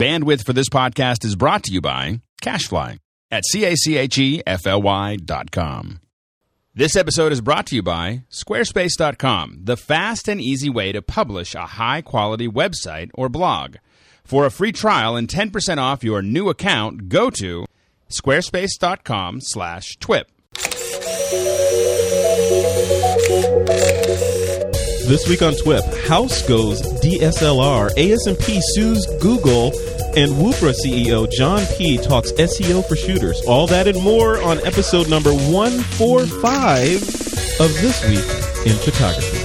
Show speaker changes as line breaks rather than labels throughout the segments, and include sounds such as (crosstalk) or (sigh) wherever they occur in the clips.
Bandwidth for this podcast is brought to you by CacheFly at C-A-C-H-E-F-L-Y dot com. This episode is brought to you by Squarespace.com, the fast and easy way to publish a high quality website or blog. For a free trial and 10% off your new account, go to squarespace.com slash twip.
This week on TWIP, House goes DSLR, ASMP sues Google, and Woopra CEO John P. talks SEO for shooters. All that and more on episode number 145 of This Week in Photography.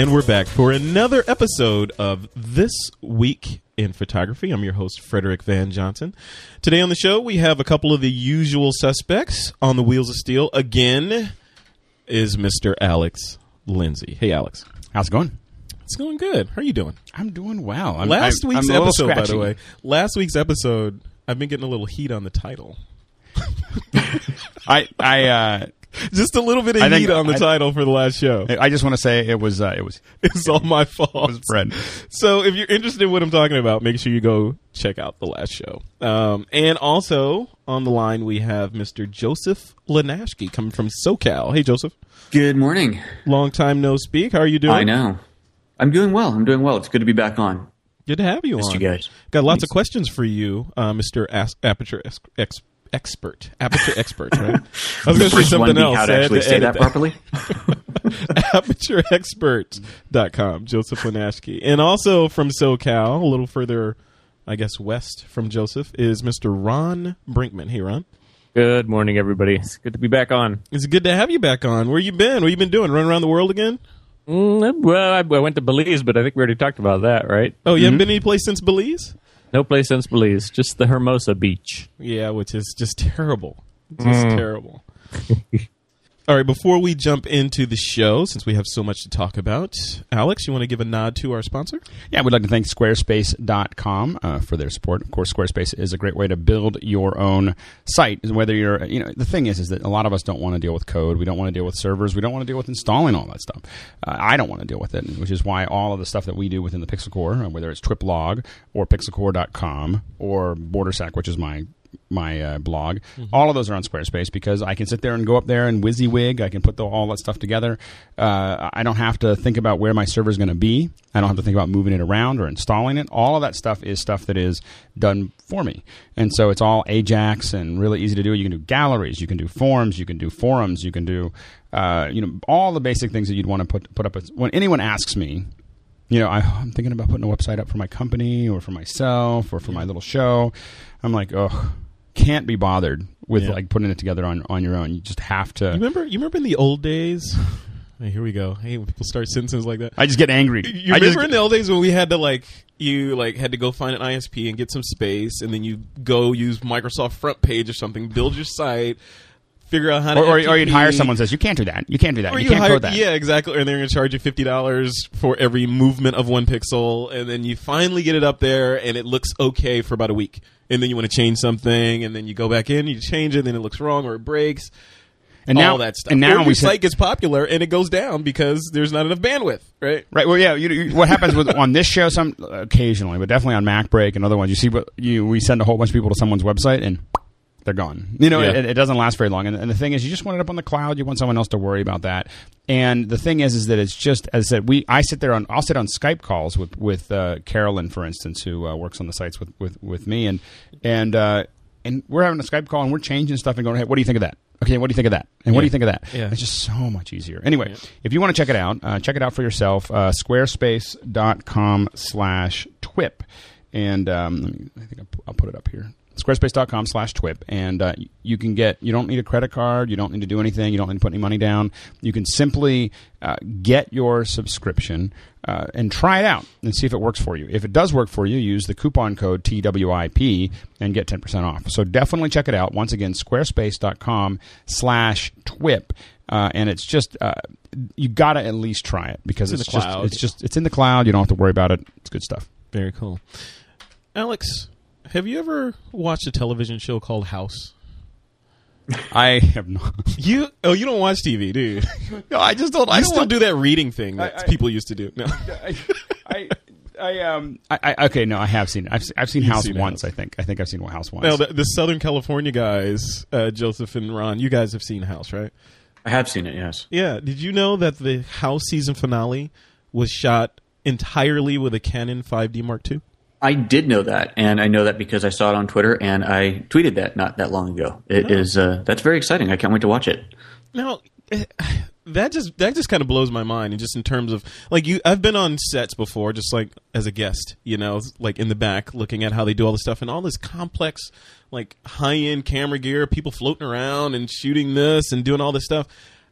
And we're back for another episode of This Week in Photography. I'm your host, Frederick Van Johnson. Today on the show, we have a couple of the usual suspects on the Wheels of Steel. Again, is Mr. Alex Lindsay. Hey, Alex.
How's it going?
It's going good. How are you doing?
I'm doing well. I'm,
Last
I'm-
week's
I'm
episode, by the way, last week's episode, I've been getting a little heat on the title. (laughs)
I I uh, (laughs)
Just a little bit of
think
heat on the
I-
title for the last show.
I just want to say it was uh, it was (laughs)
It's all my fault.
it was Fred.
So if you're interested in what I'm talking about, make sure you go check out the last show. Um, and also on the line we have Mr. Joseph Linaschke coming from SoCal. Hey Joseph,
Good morning.
long time no speak. How are you doing?
I know. I'm doing well. I'm doing well. It's good to be back on.
Good to have you
Missed
on.
you guys.
Got lots of questions for you, uh, Mr. As- Aperture ex- ex- Expert. Aperture (laughs) Expert, right? I was going to say something else.
how
I
to
had
actually
to
say
edit
that properly. (laughs)
apertureexpert.com, Joseph Linaschke. And also from SoCal, a little further, I guess, west from Joseph, is Mr. Ron Brinkman. Hey, Ron.
Good morning, everybody. It's good to be back on.
It's good to have you back on. Where you been? What you been doing? Running around the world again?
Mm, well, I, I went to Belize, but I think we already talked about that, right?
Oh, you haven't been any place since Belize?
No place since Belize, just the Hermosa Beach.
Yeah, which is just terrible. Just mm. terrible. (laughs) All right, before we jump into the show, since we have so much to talk about, Alex, you want to give a nod to our sponsor?
Yeah, we'd like to thank Squarespace.com uh, for their support. Of course, Squarespace is a great way to build your own site. Whether you're, you know, the thing is, is that a lot of us don't want to deal with code. We don't want to deal with servers. We don't want to deal with installing all that stuff. Uh, I don't want to deal with it, which is why all of the stuff that we do within the Pixel Corps, uh, whether it's TwipLog or PixelCorps.com or BorderSack, which is my my uh, blog. All of those are on Squarespace because I can sit there and go up there and WYSIWYG. I can put the, all that stuff together. Uh, I don't have to think about where my server is going to be. I don't have to think about moving it around or installing it. All of that stuff is stuff that is done for me. And so it's all Ajax and really easy to do. You can do galleries, you can do forms, you can do forums, you can do uh, you know all the basic things that you'd want to put put up. When anyone asks me, you know, I, I'm thinking about putting a website up for my company or for myself or for my little show. I'm like, oh, can't be bothered with
Yeah.
like putting it together on, on your own. You just have to.
You remember? You remember in the old days? (sighs) Here we go. Hey, when people start sentences like that.
I just get angry.
You
I
remember in the old days when we had to like you like had to go find an ISP and get some space, and then you go use Microsoft Front Page or something, build your site, figure out how to
or, or, or you'd hire someone who says you can't do that. You can't do that.
Or
you,
you,
can't
hire,
code that.
yeah, exactly. And they're going to charge you fifty dollars for every movement of one pixel, and then you finally get it up there, and it looks okay for about a week, and then you want to change something, and then you go back in, you change it, and then it looks wrong or it breaks,
and now
all that stuff.
And now
your
we
site gets popular and it goes down because there's not enough bandwidth, right?
Right. Well, yeah. You, you, what happens with on this show? Some occasionally, but definitely on Mac Break and other ones. You see, what you we send a whole bunch of people to someone's website and they're gone. You know,
Yeah.
it, it doesn't last very long. And, and the thing is, you just want it up on the cloud. You want someone else to worry about that. And the thing is, is that it's just as I said. We I sit there on I'll sit on Skype calls with with uh, Carolyn, for instance, who uh, works on the sites with with with me, and and uh, and we're having a Skype call and we're changing stuff and going, hey, what do you think of that? Okay, what do you think of that? And what do you think of that?
Yeah.
It's just so much easier. Anyway, if you want to check it out, uh, check it out for yourself. Uh, squarespace.com slash twip. And um, let me, I think I'll put it up here. Squarespace.com slash twip. And uh, you can get, you don't need a credit card. You don't need to do anything. You don't need to put any money down. You can simply uh, get your subscription uh, and try it out and see if it works for you. If it does work for you, use the coupon code TWIP and get 10% off. So definitely check it out. Once again, squarespace.com slash twip. Uh, and it's just uh, you got to at least try it because
It's
it's, just
cloud.
it's just it's in the cloud. You don't have to worry about it. It's good stuff.
Very cool. Alex, have you ever watched a television show called House? (laughs)
I have not.
You oh you don't watch TV, do you? (laughs)
No, I just don't. I
I
don't
still
want-
do that reading thing that
I- I-
people used to do. No. (laughs)
I, I, I um, I, I, okay, no, I have seen it. I've, I've seen
You've
House
seen
once.
House.
I think. I think I've seen House once.
Now the, the Southern California guys, uh, Joseph and Ron, you guys have seen House, right?
I have seen it. Yes.
Yeah. Did you know that the House season finale was shot entirely with a Canon 5D Mark II?
I did know that, and I know that because I saw it on Twitter, and I tweeted that not that long ago. It is uh, that's very exciting. I can't wait to watch it.
Now, (sighs) that just that just kind of blows my mind, and just in terms of like you, I've been on sets before, just like as a guest, you know, like in the back, looking at how they do all this stuff and all this complex, like high end camera gear, people floating around and shooting this and doing all this stuff.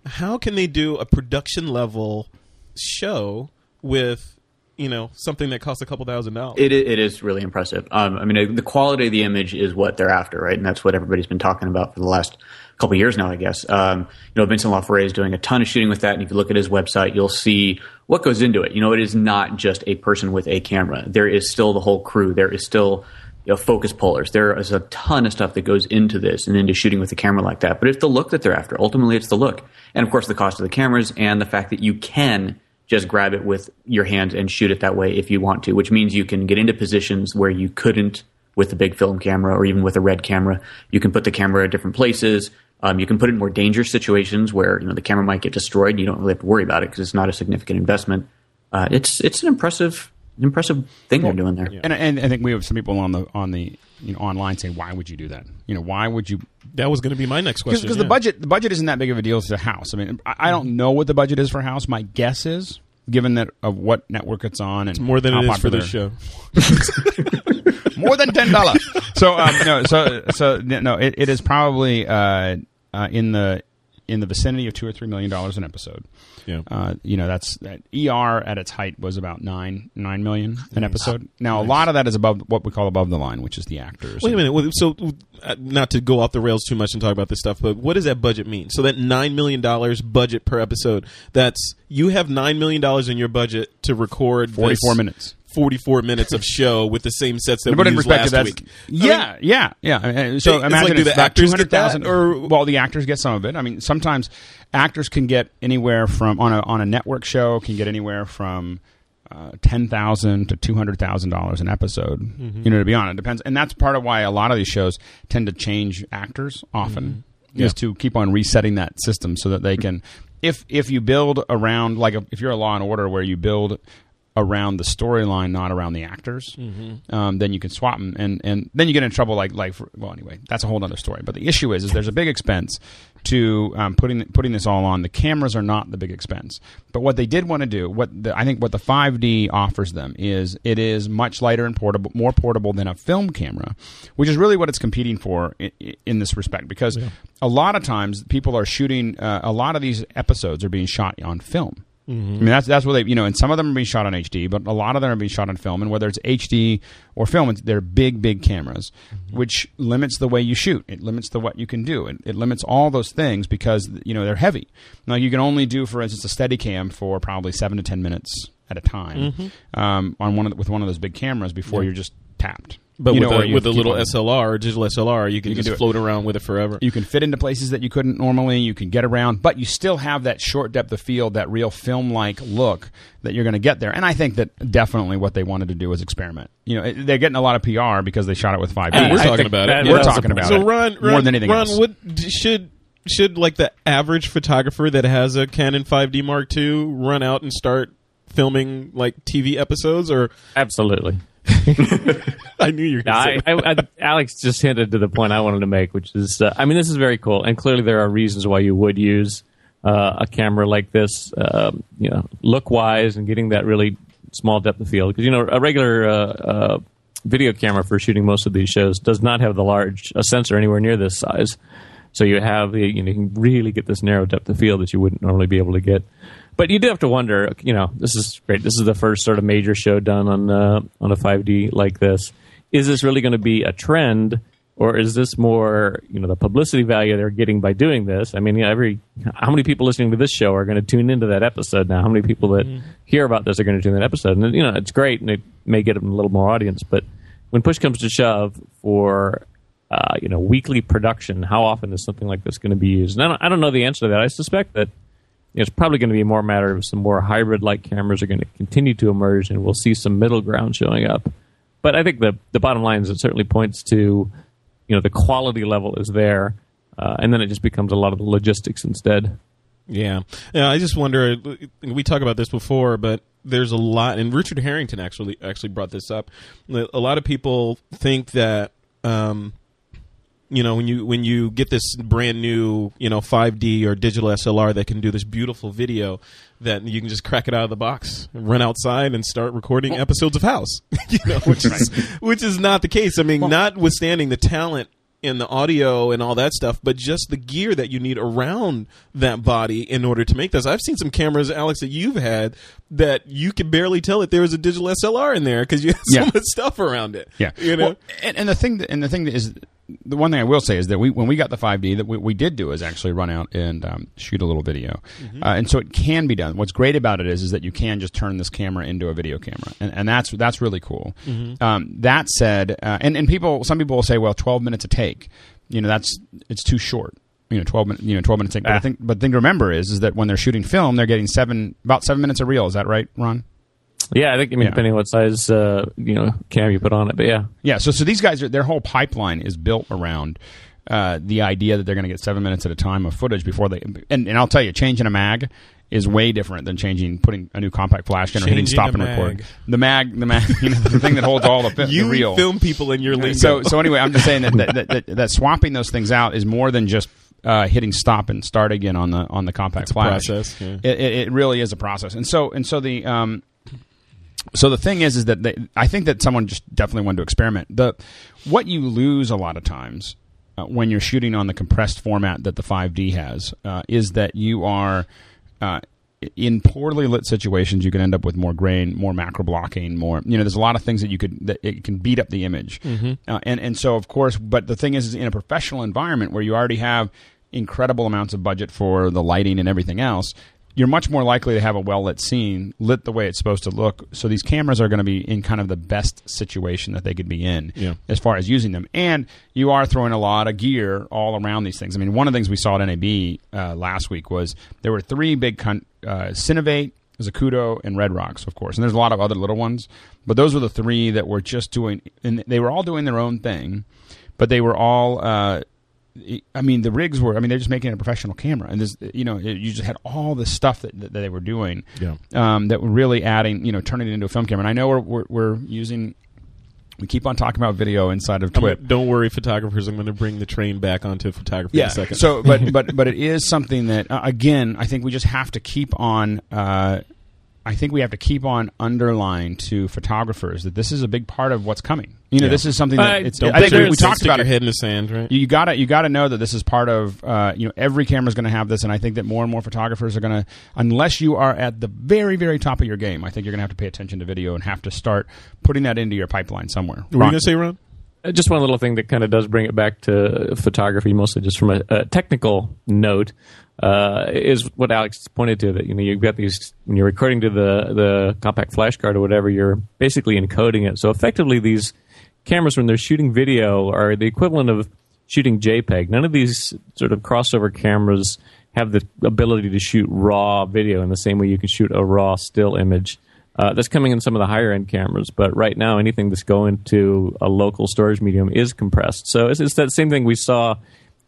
How can they do a production level show with you know something that costs a couple thousand dollars?
It, it is really impressive. Um, I mean, the quality of the image is what they're after, right? And that's what everybody's been talking about for the last couple years now, I guess. Um, you know, Vincent Laforet is doing a ton of shooting with that, and if you look at his website, you'll see what goes into it. You know, it is not just a person with a camera. There is still the whole crew. There is still you know, focus pullers. There is a ton of stuff that goes into this and into shooting with a camera like that. But it's the look that they're after. Ultimately, it's the look, and of course, the cost of the cameras and the fact that you can just grab it with your hands and shoot it that way if you want to, which means you can get into positions where you couldn't with a big film camera or even with a red camera. You can put the camera at different places. Um, you can put it in more dangerous situations where you know the camera might get destroyed. and You don't really have to worry about it because it's not a significant investment. Uh, it's it's an impressive impressive thing they're doing there.
and, and I think we have some people on the on the you know online saying, why would you do that? You know, why would you?
That was going to be my next question.
Because
question.
the budget the budget isn't that big of a deal to House. I mean, I, I don't know what the budget is for House. My guess is, given that of what network it's on, and
more than it is for this show. (laughs)
more than ten dollars. so um, no, so so no, it, it is probably uh, uh, in the in the vicinity of two or three million dollars an episode.
Yeah.
Uh, you know, that's that ER at its height was about nine nine million an episode. Now a lot of that is above what we call above the line, which is the actors.
Wait a minute. So, uh, not to go off the rails too much and talk about this stuff, but what does that budget mean? So that nine million dollars budget per episode. That's you have nine million dollars in your budget to record
Forty four minutes.
44 minutes of show with the same sets that
To put
we
in
used
perspective,
last
that's
week.
yeah, yeah, yeah. I mean, So
It's like,
imagine
do
it's
the
about
actors
two
get that,
hundred thousand,
or-
well, the actors get some of it. I mean, sometimes actors can get anywhere from on a on a network show can get anywhere from. Uh, ten thousand to two hundred thousand dollars an episode.
Mm-hmm.
You know, to be honest, it depends, and that's part of why a lot of these shows tend to change actors often,
Mm-hmm. Yeah.
is to keep on resetting that system so that they can. If if you build around like a, if you're a Law and Order where you build around the storyline, not around the actors,
Mm-hmm.
um, then you can swap them, and, and then you get in trouble. Like like for, well, anyway, that's a whole other story. But the issue is, is there's a big expense to um, putting putting this all on. The cameras are not the big expense, but what they did want to do, what the, I think what the 5D offers them is it is much lighter and portable, more portable than a film camera, which is really what it's competing for in, in this respect. Because a lot of times people are shooting, uh, a lot of these episodes are being shot on film. I mean, that's that's what they, you know, and some of them are being shot on HD, but a lot of them are being shot on film. And whether it's HD or film, it's, they're big, big cameras, which limits the way you shoot. It limits the what you can do. It, it limits all those things because you know they're heavy. Now you can only do, for instance, a steady cam for probably seven to ten minutes at a time um, on one of the, with one of those big cameras before you're just tapped.
But
You
with,
know,
a, with a little
on-
SLR, or digital SLR, you can
You can
just
it.
float around with it forever.
you can fit into places that you couldn't normally. You can get around, but you still have that short depth of field, that real film like look that you're going to get there. And I think that definitely what they wanted to do was experiment. You know, it- they're getting a lot of PR because they shot it with 5D.
And we're
I
talking about
that-
it.
that
We're talking
point.
about
so
it
Ron, Ron,
more than anything
Ron,
else.
what should should like the average photographer that has a Canon 5D Mark II run out and start filming like TV episodes? Or
Absolutely. (laughs)
I knew you were going to
I,
say.
I, I, Alex just hinted to the point I wanted to make, which is, uh, I mean, this is very cool, and clearly there are reasons why you would use uh, a camera like this, um, you know, look wise and getting that really small depth of field. Because you know, a regular uh, uh, video camera for shooting most of these shows does not have the large a sensor anywhere near this size. So you have the you know you can really get this narrow depth of field that you wouldn't normally be able to get. But you do have to wonder, you know, this is great. This is the first sort of major show done on uh, on a 5D like this. Is this really going to be a trend, or is this more, you know, the publicity value they're getting by doing this? I mean, every how many people listening to this show are going to tune into that episode now? How many people that hear about this are going to tune in that episode? And you know, it's great, and it may get them a little more audience. But when push comes to shove, for uh, you know, weekly production. How often is something like this going to be used? And I don't, I don't know the answer to that. I suspect that it's probably going to be more a matter of some more hybrid-like cameras are going to continue to emerge, and we'll see some middle ground showing up. But I think the the bottom line is it certainly points to, you know, the quality level is there, uh, and then it just becomes a lot of the logistics instead.
Yeah, yeah. I just wonder. We talked about this before, but there's a lot, and Richard Harrington actually actually brought this up. A lot of people think that. Um, you know when you when you get this brand new you know 5D or digital SLR that can do this beautiful video that you can just crack it out of the box and run outside and start recording well, episodes of House. (laughs) You know which is which is not the case. I mean well, notwithstanding the talent in the audio and all that stuff, but just the gear that you need around that body in order to make this. I've seen some cameras, Alex, that you've had that you could barely tell that there was a digital SLR in there because you have so yeah. much stuff around it.
Yeah,
you know.
Well, and, and the thing, that, and the thing that is the one thing I will say is that we when we got the 5D that we, we did do is actually run out and um, shoot a little video, mm-hmm. uh, and so it can be done. What's great about it is is that you can just turn this camera into a video camera, and, and that's that's really cool. Mm-hmm. Um, that said, uh, and and people some people will say, well, 12 minutes a take, you know, that's it's too short. You know, 12 minutes. You know, 12 minutes. Take. Ah. But I think, but the thing to remember is is that when they're shooting film, they're getting seven about seven minutes of reel. Is that right, Ron?
Yeah, I think. I mean, yeah. depending on what size uh, you know cam you put on it, but yeah,
yeah. So, so these guys, are, their whole pipeline is built around uh, the idea that they're going to get seven minutes at a time of footage before they. And, and I'll tell you, changing a mag is way different than changing, putting a new compact flash in or hitting stop and record. The mag, the mag, (laughs) you know, the thing that holds all the,
you
the reel.
film people in your lingo.
So, so anyway, I'm just saying that that, that, that, swapping those things out is more than just uh, hitting stop and start again on the on the compact
it's
flash.
process. Yeah.
It, it, it, really is a process, and so and so the um, so the thing is, is that they, I think that someone just definitely wanted to experiment. The what you lose a lot of times uh, when you're shooting on the compressed format that the 5D has uh, is that you are uh, in poorly lit situations. You can end up with more grain, more macro blocking, more. You know, there's a lot of things that you could that it can beat up the image, mm-hmm. Uh, and and so of course, but the thing is, is in a professional environment where you already have incredible amounts of budget for the lighting and everything else you're much more likely to have a well lit scene lit the way it's supposed to look. So these cameras are going to be in kind of the best situation that they could be in
yeah.
as far as using them. And you are throwing a lot of gear all around these things. I mean, one of the things we saw at NAB uh, last week was there were three big con- uh, Cinevate, Zacuto, and Red Rocks, of course. And there's a lot of other little ones, but those were the three that were just doing, and they were all doing their own thing, but they were all. Uh, I mean, the rigs were. I mean, they're just making a professional camera, and this, you know, you just had all the stuff that, that they were doing,
yeah.
um, that were really adding, you know, turning it into a film camera. And I know we're, we're, we're using. We keep on talking about video inside of TWIP.
don't worry, photographers. I'm going to bring the train back onto photography
yeah.
in a second.
So, but (laughs) but but it is something that uh, again, I think we just have to keep on. Uh, I think we have to keep on underlying to photographers that this is a big part of what's coming. You know, yeah. this is something that uh, it's.
I think we, we talked about your head in the sand, right?
You got to you got to know that this is part of. Uh, you know, every camera is going to have this, and I think that more and more photographers are going to, unless you are at the very very top of your game, I think you're going to have to pay attention to video and have to start putting that into your pipeline somewhere.
What were you going to say, Ron?
Uh, just one little thing that kind of does bring it back to photography, mostly just from a, a technical note uh, is what Alex pointed to. That you know you've got these when you're recording to the the compact flash card or whatever, you're basically encoding it. So effectively, these cameras when they're shooting video are the equivalent of shooting JPEG. None of these sort of crossover cameras have the ability to shoot raw video in the same way you can shoot a raw still image. Uh, that's coming in some of the higher end cameras, but right now anything that's going to a local storage medium is compressed. So it's, it's that same thing we saw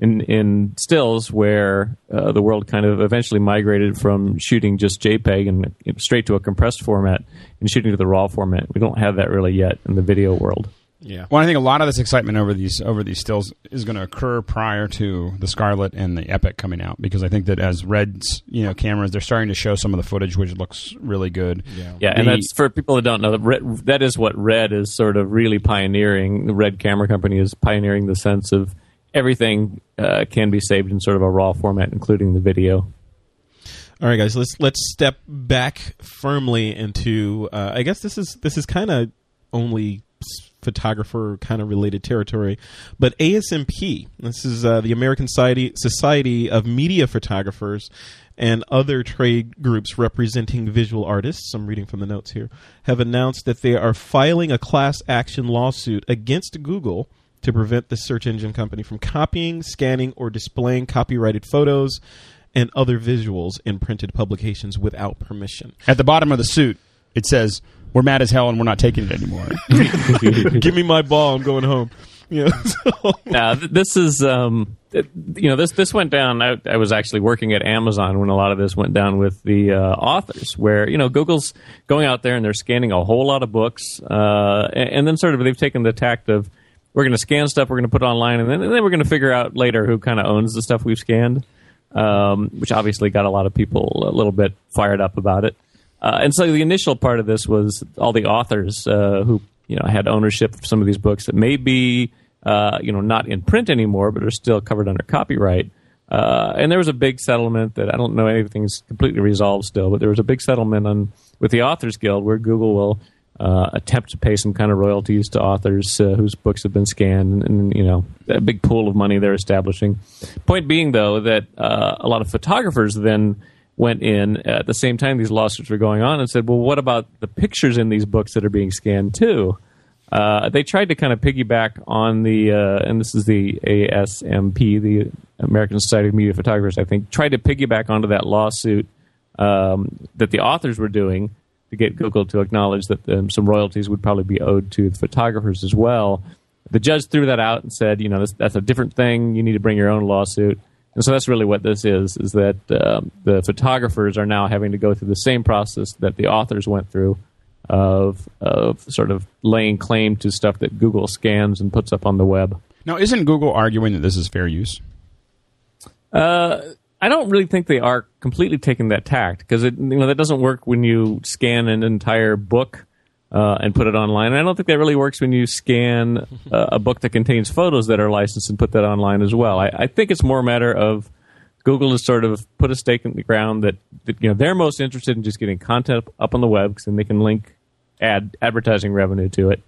in in stills where uh, the world kind of eventually migrated from shooting just JPEG and straight to a compressed format and shooting to the RAW format. We don't have that really yet in the video world.
Yeah. Well, I think a lot of this excitement over these over these stills is going to occur prior to the Scarlet and the Epic coming out because I think that as Red's you know cameras, they're starting to show some of the footage which looks really good.
Yeah, yeah, the, and that's for people that don't know that Red, that is what Red is sort of really pioneering. The Red Camera Company is pioneering the sense of everything uh, can be saved in sort of a raw format, including the video.
All right, guys, let's let's step back firmly into. Uh, I guess this is this is kind of only photographer kind of related territory, but ASMP. This is uh, the American Society Society of Media Photographers and other trade groups representing visual artists. I'm reading from the notes here. Have announced that they are filing a class action lawsuit against Google to prevent the search engine company from copying, scanning, or displaying copyrighted photos and other visuals in printed publications without permission.
At the bottom of the suit, it says, "We're mad as hell and we're not taking it anymore." (laughs)
Give me my ball. I'm going home. Yeah. so-
Now, this is, um, it- you know, this this went down. I, I was actually working at Amazon when a lot of this went down with the uh, authors, where you know Google's going out there and they're scanning a whole lot of books, uh, and, and then sort of they've taken the tact of we're going to scan stuff, we're going to put it online, and then, and then we're going to figure out later who kind of owns the stuff we've scanned, um, which obviously got a lot of people a little bit fired up about it. Uh, and so the initial part of this was all the authors uh, who you know had ownership of some of these books that may be uh, you know not in print anymore, but are still covered under copyright. Uh, and there was a big settlement that I don't know anything's completely resolved still, but there was a big settlement on with the Authors Guild where Google will uh, attempt to pay some kind of royalties to authors uh, whose books have been scanned, and, and you know a big pool of money they're establishing. Point being, though, that uh, a lot of photographers then went in at the same time these lawsuits were going on and said, "Well, what about the pictures in these books that are being scanned too?" Uh, they tried to kind of piggyback on the, uh, and this is the ASMP, the American Society of Media Photographers, I think, tried to piggyback onto that lawsuit um, that the authors were doing to get Google to acknowledge that um, some royalties would probably be owed to the photographers as well. The judge threw that out and said, you know, this, that's a different thing. You need to bring your own lawsuit. And so that's really what this is: is that um, the photographers are now having to go through the same process that the authors went through of of sort of laying claim to stuff that Google scans and puts up on the web.
now, isn't Google arguing that this is fair use?
Uh, I don't really think they are completely taking that tact because you know that doesn't work when you scan an entire book uh, and put it online. And I don't think that really works when you scan uh, a book that contains photos that are licensed and put that online as well. I, I think it's more a matter of Google has sort of put a stake in the ground that, that you know they're most interested in just getting content up on the web because then they can link ad advertising revenue to it,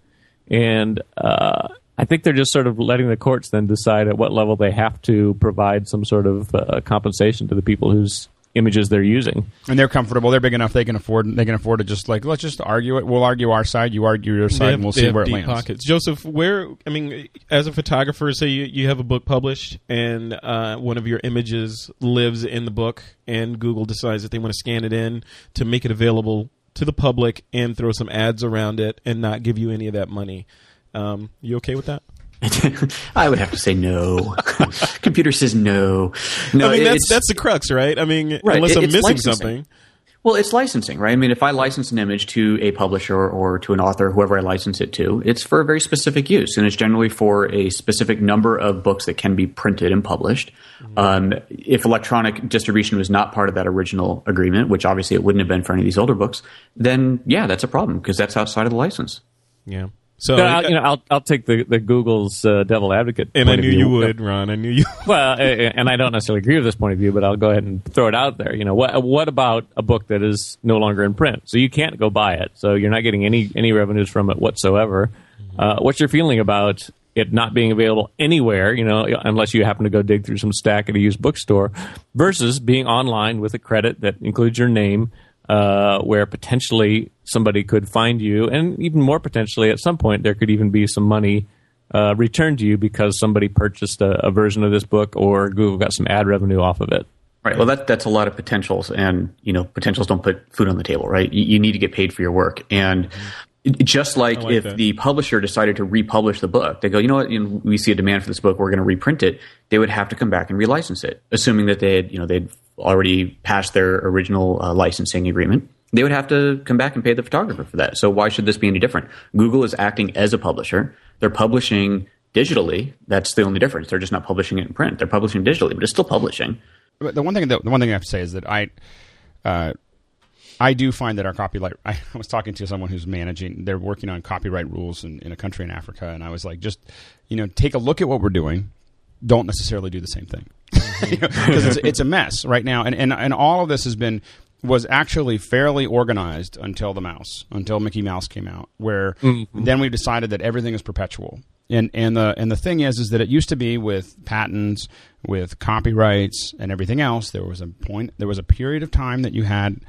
and uh, I think they're just sort of letting the courts then decide at what level they have to provide some sort of uh, compensation to the people whose images they're using.
And they're comfortable. They're big enough. They can afford. They can afford to just like let's just argue it. We'll argue our side. You argue your side,
have-
and we'll see where it
deep
lands.
Pockets. Joseph, where I mean, as a photographer, say you, you have a book published and uh, one of your images lives in the book, and Google decides that they want to scan it in to make it available to the public and throw some ads around it and not give you any of that money. Um, you okay with that? (laughs)
I would have to say no. (laughs) Computer says no. No,
I mean, that's that's the crux, right? I mean,
Right,
unless
it-
I'm missing
licensing.
something.
Well, it's licensing, right? I mean, if I license an image to a publisher or to an author, whoever I license it to, it's for a very specific use, and it's generally for a specific number of books that can be printed and published. Um, if electronic distribution was not part of that original agreement, which obviously it wouldn't have been for any of these older books, then yeah, that's a problem because that's outside of the license.
Yeah. So,
I'll, you know, I'll I'll take the the Google's uh, devil advocate.
and I knew you would, Ron. I knew you. (laughs)
Well, and I don't necessarily agree with this point of view, but I'll go ahead and throw it out there. You know, what what about a book that is no longer in print? So you can't go buy it. So you're not getting any any revenues from it whatsoever. Uh, what's your feeling about it not being available anywhere? You know, unless you happen to go dig through some stack at a used bookstore, versus being online with a credit that includes your name. Uh, where potentially somebody could find you, and even more potentially, at some point, there could even be some money uh, returned to you because somebody purchased a, a version of this book or Google got some ad revenue off of it.
Right. Well, that that's a lot of potentials, and you know, potentials don't put food on the table, right? You, you need to get paid for your work, and just like,
like
if
that.
the publisher decided to republish the book, they go, you know what? You know, we see a demand for this book, we're going to reprint it. They would have to come back and relicense it, assuming that they had, you know, they'd already passed their original uh, licensing agreement. They would have to come back and pay the photographer for that. So why should this be any different? Google is acting as a publisher. They're publishing digitally. That's the only difference. They're just not publishing it in print. They're publishing digitally, but it's still publishing.
But the one thing the one thing I have to say is that I, uh, I do find that our copyright. (laughs) I was talking to someone who's managing. They're working on copyright rules in, in a country in Africa, and I was like, just you know, take a look at what we're doing. Don't necessarily do the same thing (laughs) because it's, it's a mess right now, and, and and all of this has been was actually fairly organized until the mouse until Mickey Mouse came out, where then we decided that everything is perpetual. And and the and the thing is is that it used to be with patents, with copyrights and everything else, there was a point there was a period of time that you had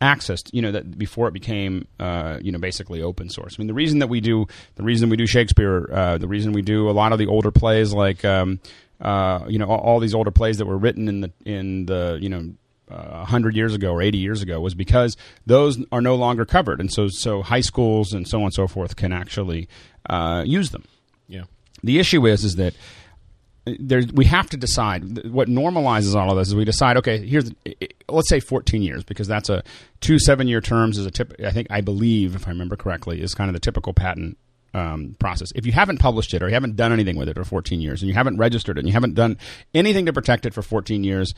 access. You know that before it became uh, you know basically open source. I mean, the reason that we do the reason we do Shakespeare, uh, the reason we do a lot of the older plays like um, uh, you know all, all these older plays that were written in the in the you know uh, 100 years ago or 80 years ago was because those are no longer covered. And so so high schools and so on and so forth can actually uh, use them.
Yeah.
the issue is is that there we have to decide. What normalizes all of this is we decide okay here's let's say 14 years because that's a two seven year terms is a tip i think i believe if i remember correctly is kind of the typical patent um, process. If you haven't published it or you haven't done anything with it for 14 years and you haven't registered it and you haven't done anything to protect it for 14 years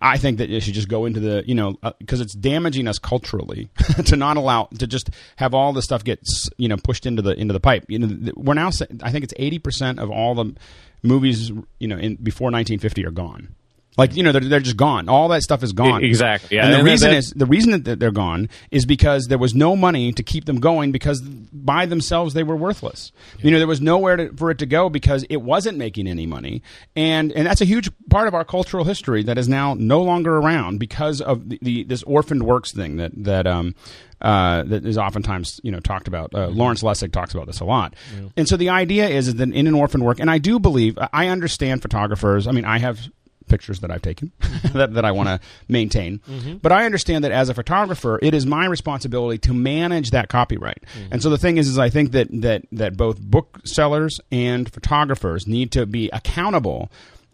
i think that you should just go into the you know because uh, it's damaging us culturally (laughs) to not allow to just have all this stuff get you know pushed into the into the pipe. You know we're now i think it's 80% of all the movies you know in before 1950 are gone like you know they're, they're just gone. All that stuff is gone.
exactly. Yeah.
and the
And
reason
that-
is the reason that they're gone is because there was no money to keep them going because by themselves they were worthless. You know there was nowhere to, for it to go because it wasn't making any money. And and that's a huge part of our cultural history that is now no longer around because of the, the this orphaned works thing that that um uh, that is oftentimes you know talked about. Uh, Lawrence Lessig talks about this a lot, and so the idea is that in an orphan work, and I do believe I understand photographers. I mean, I have pictures that I've taken (laughs) that, that I want to maintain, mm-hmm. but I understand that as a photographer, it is my responsibility to manage that copyright. Mm-hmm. And so the thing is, is I think that that that both booksellers and photographers need to be accountable.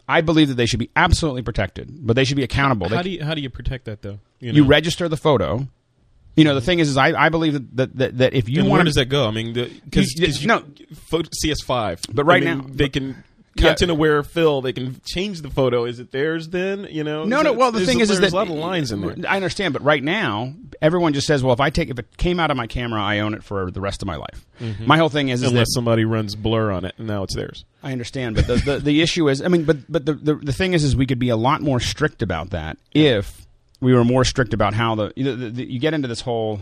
I believe that they should be absolutely protected, but they should be accountable. They
How do you how do you protect that though?
you
know?
register the photo. You know, the mm-hmm. thing is, is I, I believe that, that, that, that if you
and
want
where does that go? I mean, because
You-
you,
no.
CS5.
But right
I mean,
now-
they can
Yeah.
Content aware fill. They can change the photo. Is it theirs then? You know?
No,
Is
no.
it-
Well, the
there's
thing is, is
there's
that
a lot of lines in there.
I understand, but right now, everyone just says, "Well, if I take if it came out of my camera, I own it for the rest of my life." My whole thing is, is
Unless
that
somebody runs blur on it, and now it's theirs.
I understand, but the, the, the issue is, I mean, but but the, the the thing is, is we could be a lot more strict about that if we were more strict about how the the, the, you get into this whole.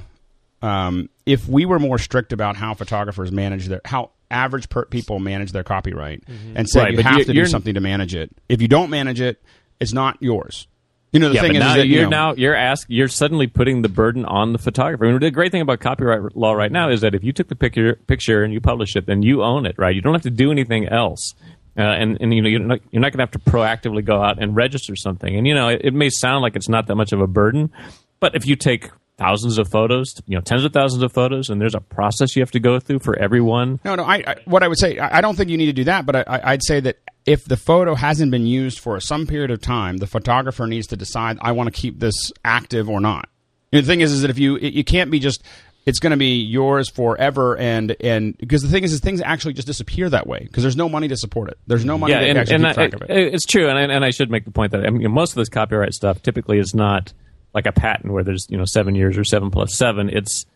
Um, if we were more strict about how photographers manage their how average per- people manage their copyright and said
Right,
you have
you-
to do something to manage it. If you don't manage it, it's not yours. You know the
yeah,
thing is, that, you
you're
know,
now you're ask you're suddenly putting the burden on the photographer. I mean, the great thing about copyright law right now is that if you took the picture picture and you publish it, then you own it, right? You don't have to do anything else. Uh, and, and you know you're not, you're not going to have to proactively go out and register something. And you know it, it may sound like it's not that much of a burden, but if you take thousands of photos, you know tens of thousands of photos, and there's a process you have to go through for everyone.
No, no. I, I what I would say, I, I don't think you need to do that, but I, I'd say that if the photo hasn't been used for some period of time, the photographer needs to decide I want to keep this active or not. You know, the thing is, is that if you it, you can't be just it's going to be yours forever, and and because the thing is, is things actually just disappear that way because there's no money to support it. There's no money
yeah,
to
and,
actually
and
keep
I-
track of it.
it- it's true, and I, and I should make the point that I mean, most of this copyright stuff typically is not like a patent where there's you know seven years or seven plus seven. It's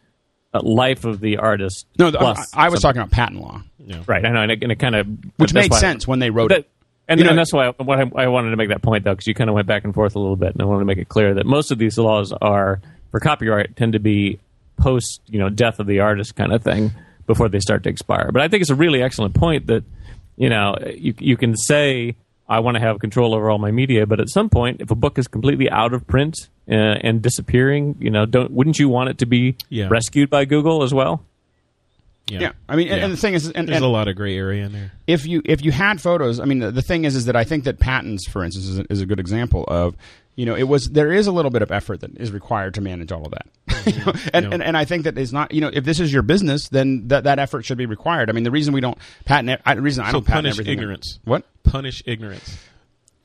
a life of the artist.
no, the, I, I was
something.
talking about patent law,
right. I know, and it, and it kind of
which made
why-
sense when they wrote
that-
it.
and,
You know-
and that's why I, what I, I wanted to make that point though, because you kind of went back and forth a little bit, and I wanted to make it clear that most of these laws are for copyright tend to be post you know death of the artist kind of thing before they start to expire. But I think it's a really excellent point that you know you you can say I want to have control over all my media, but at some point, if a book is completely out of print uh, and disappearing, you know, don't wouldn't you want it to be
Yeah.
rescued by Google as well?
Yeah, I mean, and,
Yeah.
and the thing is, and,
There's
and
a lot of gray area in there.
if you if you had photos, I mean, the, the thing is, is that I think that patents, for instance, is a, is a good example of, you know, it was there is a little bit of effort that is required to manage all of that, (laughs) You know, mm-hmm. and,
No.
and and I think that is not, you know, if this is your business, then that that effort should be required. I mean, the reason we don't patent, it, I, the reason I
So
don't patent
punish ignorance.
What?
Punish ignorance.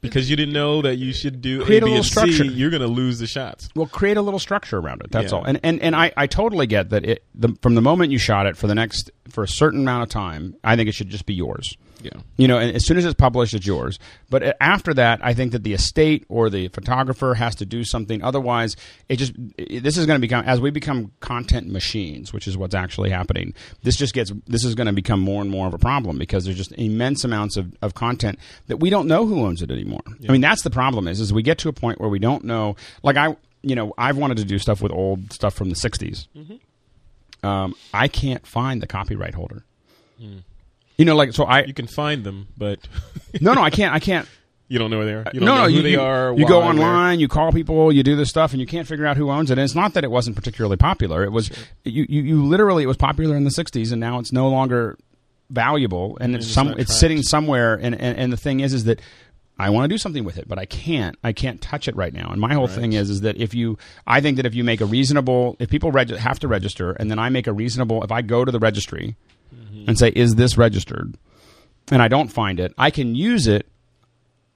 Because you didn't know that you should do
Create
A,
a
B,
little
and
structure.
C, you're going to lose the shots.
Well, create a little structure around it. That's
Yeah.
all. And and and I, I totally get that. It the, from the moment you shot it for the next for a certain amount of time, I think it should just be yours.
Yeah.
You know, and as soon as it's published, it's yours. But after that, I think that the estate or the photographer has to do something. Otherwise, it just it- this is going to become as we become content machines, which is what's actually happening. This just gets this is going to become more and more of a problem because there's just immense amounts of, of content that we don't know who owns it anymore. I mean, that's the problem. Is is we get to a point where we don't know. Like I, you know, I've wanted to do stuff with old stuff from the '60s. Um, I can't find the copyright holder. You know, like so I
You can find them, but (laughs)
no, no, I can't. I can't.
You don't know where they are. You don't
no,
know
no,
who
you,
they
you-
are.
You go online, you call people, you do this stuff, and you can't figure out who owns it. And it's not that it wasn't particularly popular. It was you, you, you literally it was popular in the '60s, and now it's no longer valuable, and it's
It's
some it's sitting somewhere. And, and and the thing is, is that I want to do something with it, but I can't. I can't touch it right now. And my whole thing is, is that if you, I think that if you make a reasonable, if people reg- have to register, and then I make a reasonable, if I go to the registry
Mm-hmm.
and say, is this registered, and I don't find it, I can use it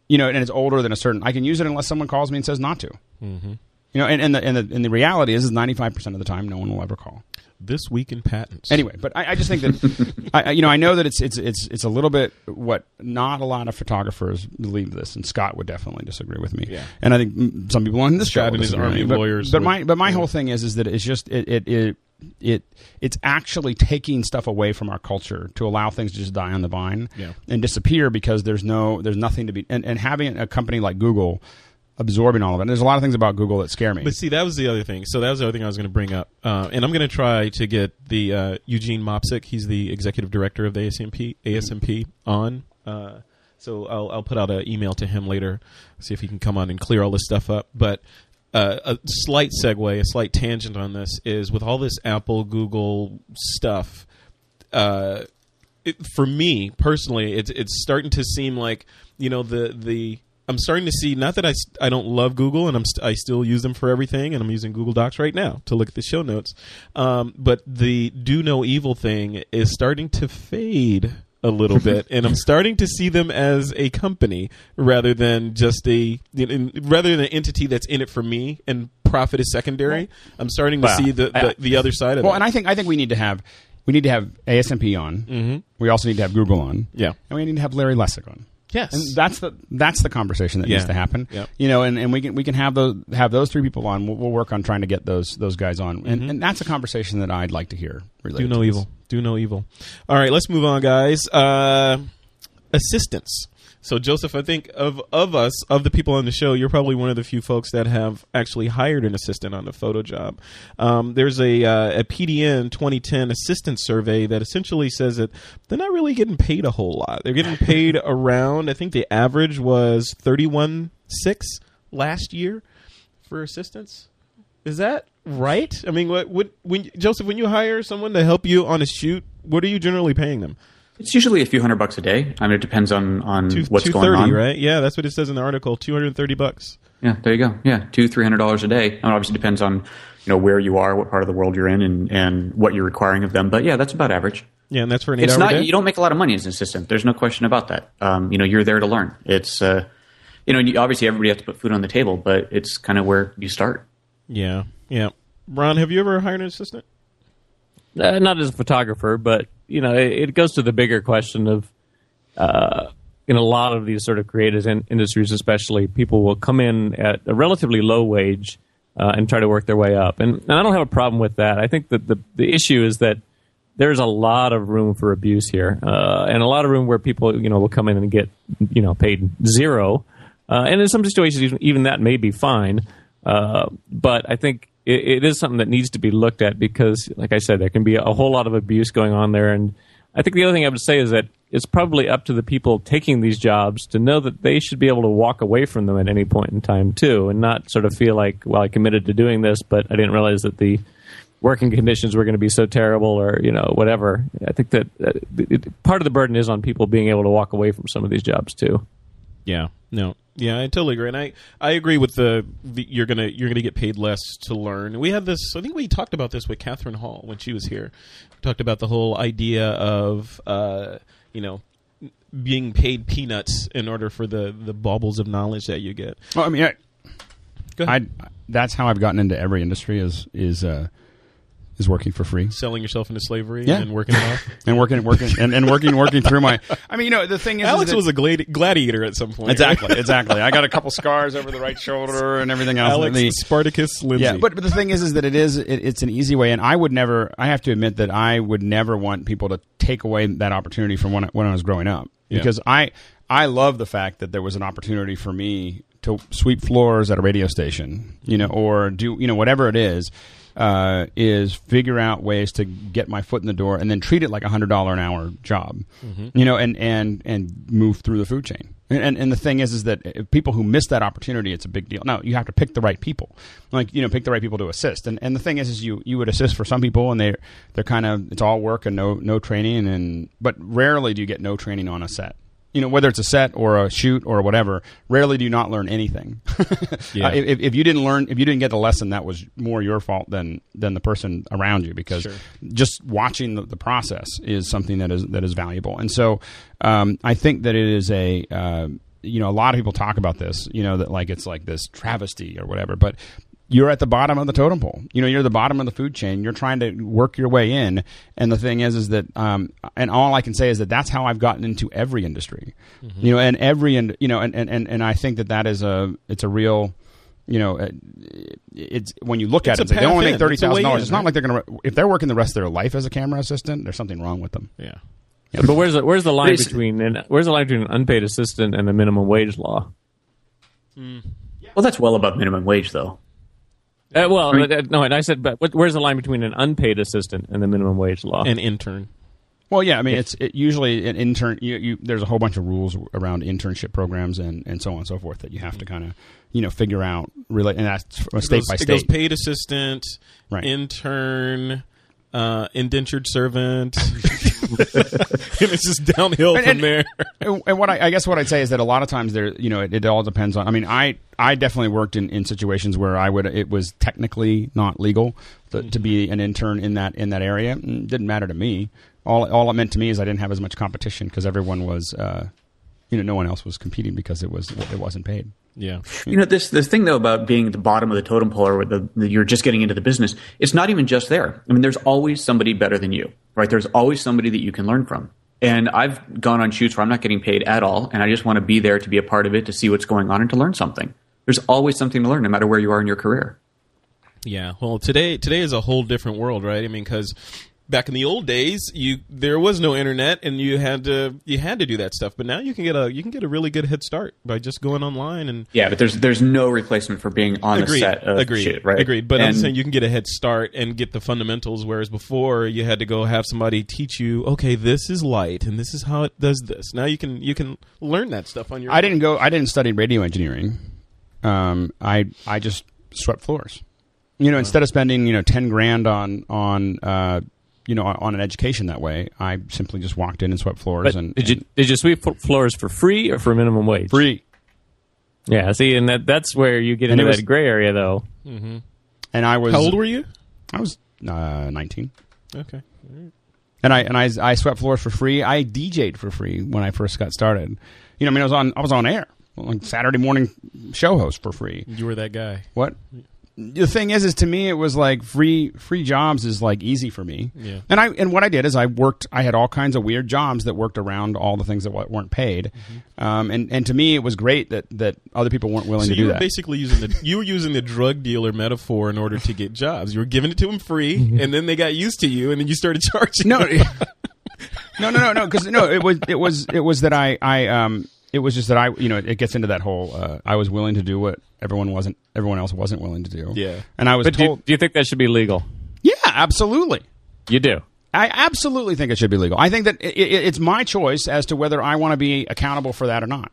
you know, and it's older than a certain. I can use it unless someone calls me and says not to. Mm-hmm. You know, and, and the and the and the reality is, is ninety five percent of the time, no one will ever call.
This week in patents.
Anyway, but I, I just think that, (laughs) I, you know, I know that it's it's it's it's a little bit what not a lot of photographers believe this, and Scott would definitely disagree with me.
Yeah.
And I think some people on this
Scott
show
and his army
me. but,
lawyers
But
would-
my but my
yeah.
whole thing is is that it's just it it. it it it's actually taking stuff away from our culture to allow things to just die on the vine
Yeah.
and disappear because there's no there's nothing to be and, and having a company like Google absorbing all of it. And there's a lot of things about Google that scare me.
But see, that was the other thing. So that was the other thing I was going to bring up, uh, and I'm going to try to get the uh, Eugene Mopsik. He's the executive director of the ASMP. ASMP on. Uh, so I'll, I'll put out an email to him later, see if he can come on and clear all this stuff up. But uh, a slight segue, a slight tangent on this is with all this Apple, Google stuff. Uh, it, for me personally, it's it's starting to seem like you know the the I'm starting to see not that I I don't love Google and I'm st- I still use them for everything and I'm using Google Docs right now to look at the show notes, um, but the do no evil thing is starting to fade a little (laughs) bit and I'm starting to see them as a company rather than just a you know, rather than an entity that's in it for me and profit is secondary. I'm starting to
Well,
see the, the,
I-
the other side of
well,
it.
and I think I think we need to have we need to have ASMP on. Mm-hmm. We also need to have Google on.
Yeah.
and we need to have Larry Lessig on.
Yes.
and that's the that's the conversation that
Yeah.
needs to happen.
Yep.
You know, and, and we can we can have those have those three people on. We'll, we'll work on trying to get those those guys on, and, and that's a conversation that I'd like to hear.
Do no evil. Do no evil. All right, let's move on, guys. Uh, assistants. So, Joseph, I think of of us, of the people on the show, you're probably one of the few folks that have actually hired an assistant on a photo job. Um, there's a, uh, a PDN 2010 assistant survey that essentially says that they're not really getting paid a whole lot. They're getting (laughs) paid around, I think the average was 31.6 last year for assistants. Is that right? I mean, what would when Joseph, when you hire someone to help you on a shoot, what are you generally paying them?
It's usually a few hundred bucks a day. I mean, it depends on on
Two
what's going on.
right? Yeah, that's what it says in the article. Two hundred and thirty bucks.
Yeah, there you go. Yeah, two three hundred dollars a day. And obviously depends on you know where you are, what part of the world you're in, and and what you're requiring of them. But yeah, that's about average.
Yeah, and that's for an
It's
eight-hour
not
day.
you don't make a lot of money as an assistant. There's no question about that. Um, you know, you're there to learn. It's uh, you know, obviously everybody has to put food on the table, but it's kind of where you start.
yeah, yeah. Ron, have you ever hired an assistant?
Uh, not as a photographer, but you know, it, it goes to the bigger question of, uh, in a lot of these sort of creative in- industries, especially, people will come in at a relatively low wage uh, and try to work their way up, and, and I don't have a problem with that. I think that the the issue is that there's a lot of room for abuse here, uh, and a lot of room where people, you know, will come in and get, you know, paid zero, uh, and in some situations, even, that may be fine. Uh, but I think it, it is something that needs to be looked at because, like I said, there can be a whole lot of abuse going on there. And I think the other thing I would say is that it's probably up to the people taking these jobs to know that they should be able to walk away from them at any point in time too, and not sort of feel like, well, I committed to doing this, but I didn't realize that the working conditions were going to be so terrible or you know whatever. I think that it, part of the burden is on people being able to walk away from some of these jobs too.
Yeah, no, yeah, I totally agree, and I, I agree with the, the you're gonna you're gonna get paid less to learn. We had this, I think we talked about this with Catherine Hall when she was here. We talked about the whole idea of uh, you know being paid peanuts in order for the the baubles of knowledge that you get.
Well, I mean, I,
Go ahead.
I that's how I've gotten into every industry is is uh, is working for free
Selling yourself into slavery
Yeah.
and working it off. (laughs)
and working working and, and working working through my. I mean, you know, the thing is, is
Alex
that-
was a gladi- gladiator at some point. right?
exactly (laughs) exactly. I got a couple scars over the right shoulder and everything else.
Alex
The-
Spartacus Lindsay.
Yeah, but, but the thing is, is that it is it, it's an easy way, and I would never. I have to admit that I would never want people to take away that opportunity from when I, when I was growing up,
Yeah.
because I I love the fact that there was an opportunity for me to sweep floors at a radio station, you know, or do you know whatever it is, uh, is figure out ways to get my foot in the door and then treat it like a hundred dollar an hour job, you know, and and and move through the food chain. And, and and the thing is, is that people who miss that opportunity, it's a big deal. Now you have to pick the right people, like you know, pick the right people to assist. And and the thing is, is you you would assist for some people, and they they're kind of it's all work and no no training, and but rarely do you get no training on a set you know whether it's a set or a shoot or whatever rarely do you not learn anything (laughs)
Yeah.
Uh, if, if you didn't learn if you didn't get the lesson that was more your fault than than the person around you because
Sure.
just watching the, the process is something that is that is valuable and so um, i think that it is a uh, you know a lot of people talk about this you know that like it's like this travesty or whatever but you're at the bottom of the totem pole. You know, you're the bottom of the food chain. You're trying to work your way in, and the thing is, is that, um, and all I can say is that that's how I've gotten into every industry.
Mm-hmm.
You know, and every, and you know, and, and, and, and I think that that is a, it's a real, you know, uh, it's when you look
It's
at
a
it, it's like they
path
only
in.
make thirty
It's a way
thousand dollars.
in,
It's not
right?
like they're going to, if they're working the rest of their life as a camera assistant, there's something wrong with them.
Yeah.
But where's the where's the line
it's-
between and where's the line between an unpaid assistant and the minimum wage law?
Well, that's well above minimum wage, though.
Uh, well, uh, no, and I said, but where's the line between an unpaid assistant and the minimum wage law?
An intern.
Well, yeah, I mean, it's it, usually an intern. You, you, there's a whole bunch of rules around internship programs and, and so on and so forth that you have to kind of you know figure out. Really, and that's from state
goes-
by
It goes
state.
paid assistant,
Right.
intern, uh, indentured servant, (laughs) (laughs) and it's just downhill
And-
from
and-
there.
and what I, I guess what I'd say is that a lot of times there, you know, it, it all depends on. I mean, I I definitely worked in, in situations where I would it was technically not legal to, to be an intern in that in that area. Mm, didn't matter to me. All all it meant to me is I didn't have as much competition because everyone was, uh, you know, no one else was competing because it was it wasn't paid.
Yeah.
You know, this this thing though about being at the bottom of the totem pole or the, the, you're just getting into the business. It's not even just there. I mean, there's always somebody better than you, right? There's always somebody that you can learn from. And I've gone on shoots where I'm not getting paid at all, and I just want to be there to be a part of it, to see what's going on, and to learn something. There's always something to learn, no matter where you are in your career.
Yeah. Well, today today is a whole different world, right? I mean, because back in the old days, you there was no internet, and you had to you had to do that stuff. But now you can get a you can get a really good head start by just going online and.
Yeah, but there's there's no replacement for being on
Agreed.
the set of
agreed.
shit, right?
Agreed. But I'm saying you can get a head start and get the fundamentals, whereas before you had to go have somebody teach you. Okay, this is light, and this is how it does this. Now you can you can learn that stuff on your.
I didn't go. I didn't study radio engineering. Um, I I just swept floors. You know, instead of spending you know ten grand on on uh, you know on, on an education that way, I simply just walked in and swept floors
But
and
did you did you sweep floors for free or for minimum wage?
free.
Yeah. See, and that that's where you get
And
into
it was-
that gray area, though.
And I was
How old were you?
I was uh, nineteen.
Okay.
and I and I, I swept floors for free. I DJ'd for free when I first got started. You know, I mean, I was on I was on air, like Saturday morning show host for free.
You were that guy.
What? The thing is, is to me, it was like free free jobs is like easy for me.
Yeah.
And I and what I did is I worked. I had all kinds of weird jobs that worked around all the things that weren't paid. Um, and and to me, it was great that that other people weren't willing
So
to
you
do
were
that.
basically using the you were using the drug dealer metaphor in order to get jobs. You were giving it to them free, and then they got used to you, and then you started charging.
no,
them. (laughs)
no, no, no, no. Because no, it was it was it was that I I um it was just that I you know it gets into that whole uh, I was willing to do what everyone wasn't everyone else wasn't willing to do.
Yeah.
and I was
But do you,
told.
do you think that should be legal?
yeah, absolutely.
You do.
I absolutely think it should be legal. I think that it, it, it's my choice as to whether I want to be accountable for that or not.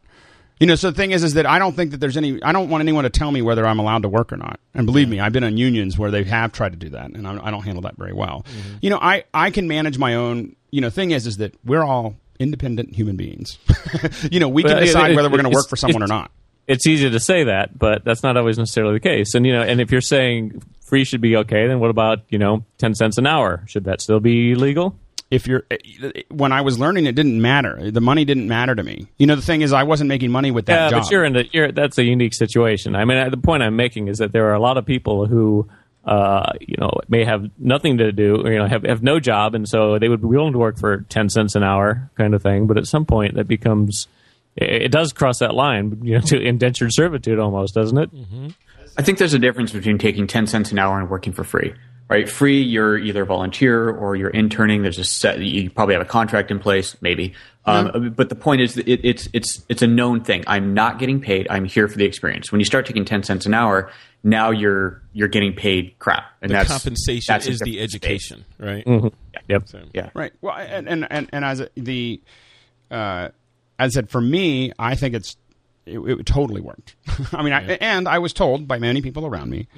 You know, so the thing is, is that I don't think that there's any. I don't want anyone to tell me whether I'm allowed to work or not. And believe me, I've been in unions where they have tried to do that, and I, I don't handle that very well.
Mm-hmm.
You know, I I can manage my own. You know, thing is, is that we're all independent human beings. (laughs) you know, we can
Well, it-
decide
it-
whether we're going to work for someone or not.
It's easy to say that, but that's not always necessarily the case. And you know, and if you're saying free should be okay, then what about you know ten cents an hour? Should that still be legal?
if you're eh, when I was learning, it didn't matter. The money didn't matter to me. You know, the thing is, I wasn't making money with that
Yeah,
job.
but you're in a you're that's a unique situation. I mean, the point I'm making is that there are a lot of people who. Uh, you know, may have nothing to do, or, you know, have, have no job, and so they would be willing to work for ten cents an hour, kind of thing. But at some point, that becomes, it, it does cross that line, you know, to indentured servitude almost, doesn't it?
I think there's a difference between taking 10 cents an hour and working for free. right? Free, you're either a volunteer or you're interning. There's a set. You probably have a contract in place, maybe. Um, But the point is, that it, it's it's it's a known thing. I'm not getting paid. I'm here for the experience. When you start taking ten cents an hour, now you're you're getting paid crap, and
The
that's
compensation
that's
is the
different space.
education, right?
Yep.
Yeah,
Right. Well, and and and, and as a, the uh, as I said, for me, I think it's it, it totally worked. (laughs) I mean, I, and I was told by many people around me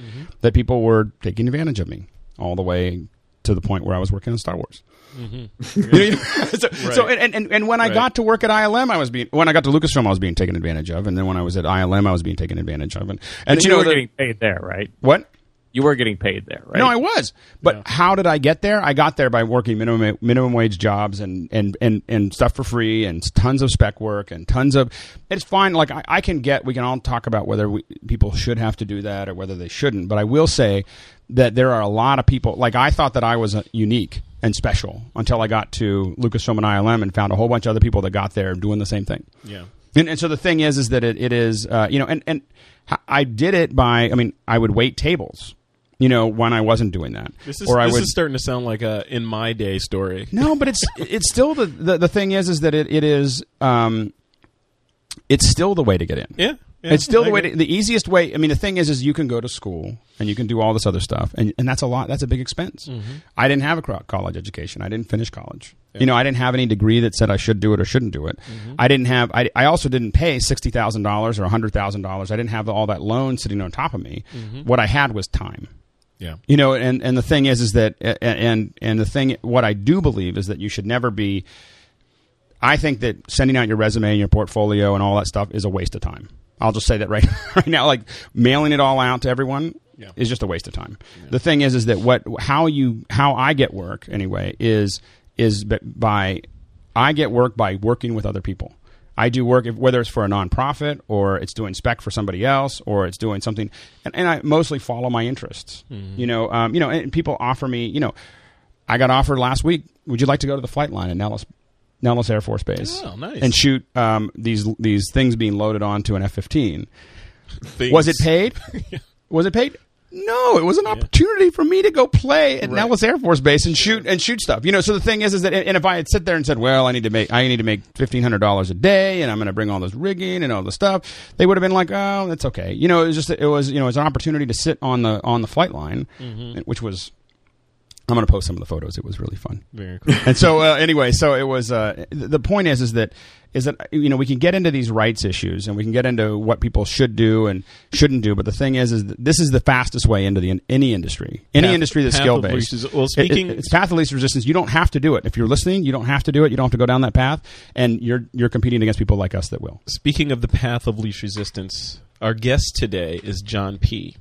that people were taking advantage of me all the way to the point where I was working on Star Wars. (laughs) You know, (laughs) so, so and, and, and when I
Right.
got to work at ILM, I was being when I got to Lucasfilm, I was being taken advantage of, and then when I was at ILM, I was being taken advantage of, and and
But
you
you
know
were
the-
getting paid there, right?
what
You were getting paid there, right?
no, I was. But how did I get there? I got there by working minimum minimum wage jobs and and and, and stuff for free and tons of spec work and tons of. It's fine. Like I, I can get. We can all talk about whether we, people should have to do that or whether they shouldn't. But I will say that there are a lot of people. Like I thought that I was uh, unique and special until I got to Lucasfilm and ILM and found a whole bunch of other people that got there doing the same thing.
Yeah.
And, and so the thing is, is that it, it is, uh, you know, and, and I did it by, I mean, I would wait tables, you know, when I wasn't doing that.
This is
or I
this
would,
is starting to sound like a in my day story.
no, but it's, (laughs) it's still the, the, the thing is, is that it, it is, um, it's still the way to get in.
Yeah. Yeah,
it's still
I
the way, to, the easiest way. I mean, the thing is, is you can go to school and you can do all this other stuff, and, and that's a lot. That's a big expense.
Mm-hmm.
I didn't have a college education. I didn't finish college. You know, I didn't have any degree that said I should do it or shouldn't do it.
Mm-hmm.
I didn't have. I, I also didn't pay sixty thousand dollars or hundred thousand dollars. I didn't have all that loan sitting on top of me.
Mm-hmm.
What I had was time.
Yeah.
You know, and and the thing is, is that and and the thing, what I do believe is that you should never be. I think that sending out your resume and your portfolio and all that stuff is a waste of time. I'll just say that right (laughs) right now. Like mailing it all out to everyone
Yeah.
is just a waste of time. The thing is, is that what how you how I get work anyway is is by I get work by working with other people. I do work if, whether it's for a nonprofit or it's doing spec for somebody else or it's doing something, and, and I mostly follow my interests. You know, um, you know, and people offer me. You know, I got offered last week. Would you like to go to the flight line at Nellis, Nellis Air Force Base?
Oh, nice.
And shoot um, these these things being loaded onto an F fifteen.
Things-
Was it paid? (laughs) Was it paid? No, it was an opportunity for me to go play at Nellis Air Force Base and shoot and shoot stuff. You know, so the thing is, is that and if I had sit there and said, "Well, I need to make I need to make fifteen hundred dollars a day, and I'm going to bring all this rigging and all this stuff," they would have been like, "Oh, that's okay." You know, it was just it was you know it was an opportunity to sit on the on the flight line, which was. I'm going to post some of the photos. It was really fun.
Very cool.
And so uh, anyway, so it was. Uh, the point is, is that is that you know we can get into these rights issues and we can get into what people should do and shouldn't do. But the thing is, is this is the fastest way into the any industry, any
Path-
industry that's skill based.
well, speaking-
it's path of least resistance. You don't have to do it. If you're listening, you don't have to do it. You don't have to go down that path, and you're you're competing against people like us that will.
Speaking of the path of least resistance, our guest today is John P.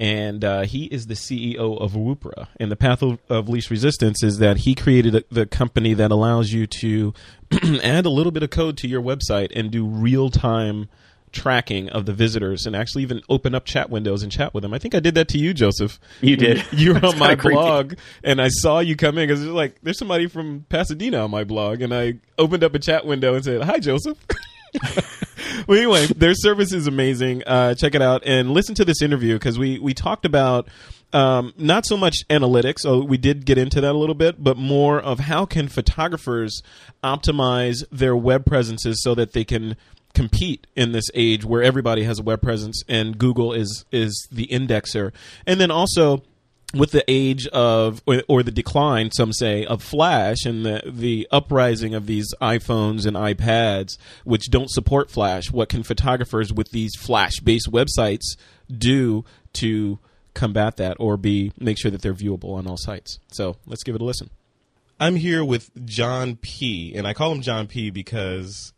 And uh, he is the CEO of Woopra. And the path of, of least resistance is that he created a, the company that allows you to (clears throat) add a little bit of code to your website and do real time tracking of the visitors and actually even open up chat windows and chat with them. I think I did that to you, Joseph.
You did. (laughs)
You were on my
kinda creepy.
blog and I saw you come in because like, there's somebody from Pasadena on my blog. And I opened up a chat window and said, Hi, Joseph. (laughs) well, anyway, their service is amazing. Uh, check it out and listen to this interview because we we talked about um, not so much analytics. Oh, we did get into that a little bit, but more of how can photographers optimize their web presences so that they can compete in this age where everybody has a web presence and Google is is the indexer, and then also with the age of or, or the decline some say of flash and the the uprising of these iPhones and iPads which don't support flash. What can photographers with these flash based websites do to combat that or be make sure that they're viewable on all sites? So let's give it a listen. I'm here with John P and I call him John P because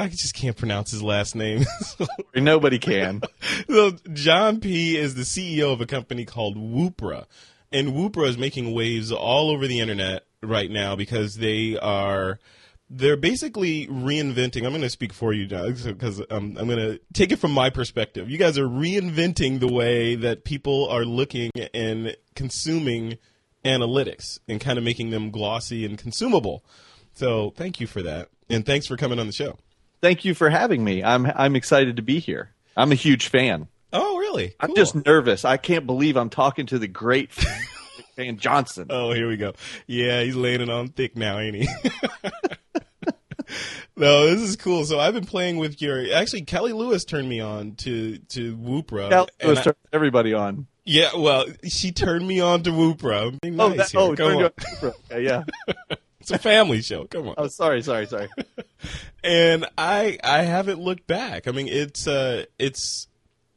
I just can't pronounce his last name (laughs)
Nobody can. (laughs)
so John P is the CEO of a company called Woopra, and Woopra is making waves all over the internet right now because they are they're basically reinventing. I'm going to speak for you, Doug, because um, I'm going to take it from my perspective. You guys are reinventing the way that people are looking and consuming analytics and kind of making them glossy and consumable. So thank you for that, and thanks for coming on the show.
Thank you for having me. I'm I'm excited to be here. I'm a huge fan.
Oh, really?
I'm
Cool.
just nervous. I can't believe I'm talking to the great (laughs) Kane Johnson.
Oh, here we go. Yeah, he's laying it on thick now, ain't he? (laughs) no, this is cool. So I've been playing with your. Actually, Kelly Lewis turned me on to to Woopra.
Cal
and
was
I-
turning everybody on.
yeah, well, she turned me on to Woopra. Be
Oh,
nice
that, oh, turned you
on.
on. Okay, yeah. (laughs)
It's a family show. Come on.
Oh, sorry, sorry, sorry. (laughs)
and I I haven't looked back. I mean, it's uh, it's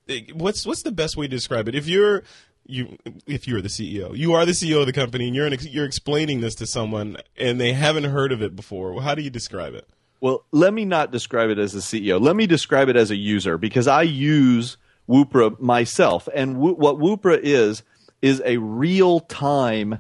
it- what's what's the best way to describe it? If you're you if you're the CEO, you are the CEO of the company, and you're an, you're explaining this to someone, and they haven't heard of it before. How do you describe it?
Well, let me not describe it as a CEO. Let me describe it as a user because I use Woopra myself. And wo- what Woopra is, is a real time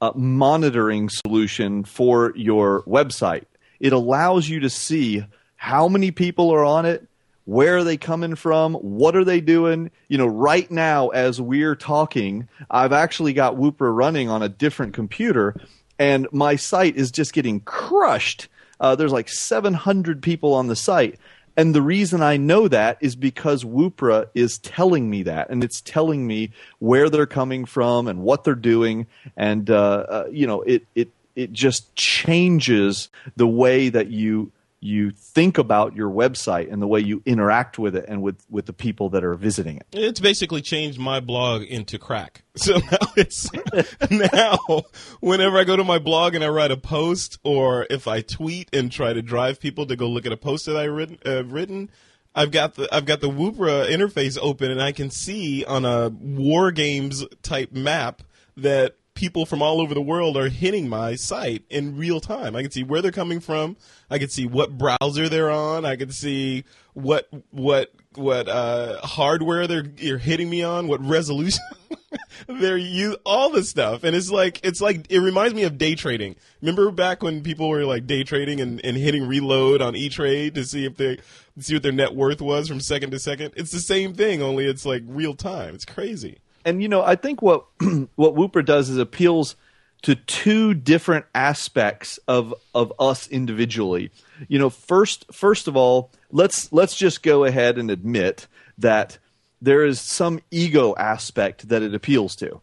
uh, monitoring solution for your website. It allows you to see how many people are on it, where are they coming from, what are they doing. You know, right now, as we're talking, I've actually got Woopra running on a different computer, and my site is just getting crushed. Uh, there's like 700 people on the site. And the reason I know that is because Woopra is telling me that, and it's telling me where they're coming from and what they're doing, and uh, uh, you know, it it it just changes the way that you you think about your website and the way you interact with it and with with the people that are visiting it.
It's basically changed my blog into crack. (laughs) So now it's (laughs) now whenever I go to my blog and I write a post, or if I tweet and try to drive people to go look at a post that I written, uh, written, I've got the I've got the Woopra interface open, and I can see on a war games type map that people from all over the world are hitting my site in real time. I can see where they're coming from. I can see what browser they're on. I can see what what what uh, hardware they're you're hitting me on, what resolution (laughs) they're you all this stuff, and it's like it's like it reminds me of day trading. Remember back when people were like day trading and, and hitting reload on E Trade to see if they see what their net worth was from second to second. It's the same thing, only it's like real time. It's crazy.
And you know, I think what (clears throat) what Woopra does is appeals to two different aspects of of us individually. You know, first first of all, let's let's just go ahead and admit that there is some ego aspect that it appeals to.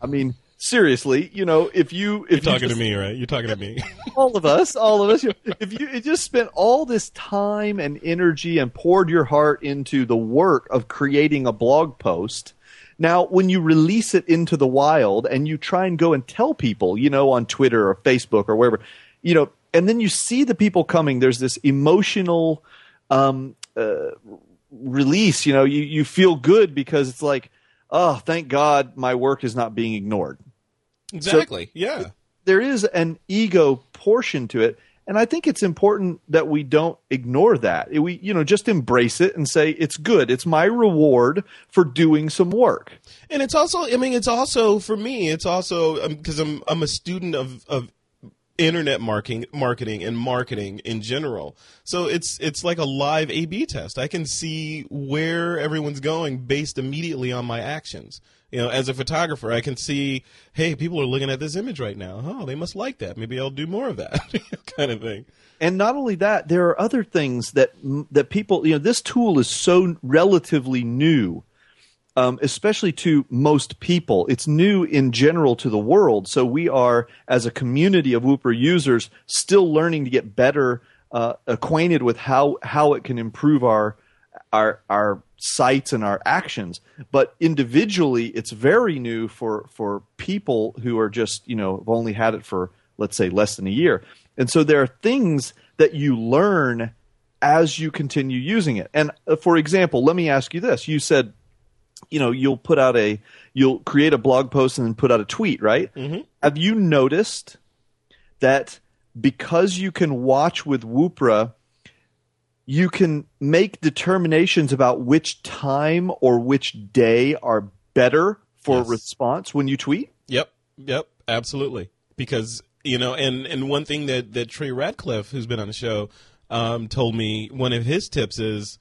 I mean, seriously, you know, if you if
You're
you
talking
just-
to me, right? You're talking to me. (laughs)
all of us, all of us. you know, If you, you just spent all this time and energy and poured your heart into the work of creating a blog post, now when you release it into the wild and you try and go and tell people, you know, on Twitter or Facebook or wherever, you know, and then you see the people coming, there's this emotional um, uh, release. You know, you you feel good because it's like, oh, thank God my work is not being ignored
exactly. yeah.
there is an ego portion to it and i think it's important that we don't ignore that we you know just embrace it and say it's good it's my reward for doing some work
And it's also, I mean, it's also for me. It's also um, because I'm I'm a student of of internet marketing, marketing and marketing in general. So it's it's like a live A/B test. I can see where everyone's going based immediately on my actions. You know, as a photographer, I can see, hey, people are looking at this image right now. Oh, they must like that. Maybe I'll do more of that, (laughs) kind of thing.
and not only that there are other things that that people you know this tool is so relatively new um, especially to most people. It's new in general to the world. So we are, as a community of Woopra users, still learning to get better uh, acquainted with how how it can improve our our our sites and our actions. But individually, it's very new for for people who are just you know have only had it for let's say less than a year. And so there are things that you learn as you continue using it. And uh, for example, let me ask you this: You said you know you'll put out a you'll create a blog post and then put out a tweet right mm-hmm. have you noticed that because you can watch with Woopra, you can make determinations about which time or which day are better for
Yes.
response when you tweet
Yep, yep, absolutely. Because you know, and and one thing that that Trey Ratcliff, who's been on the show, um, told me one of his tips is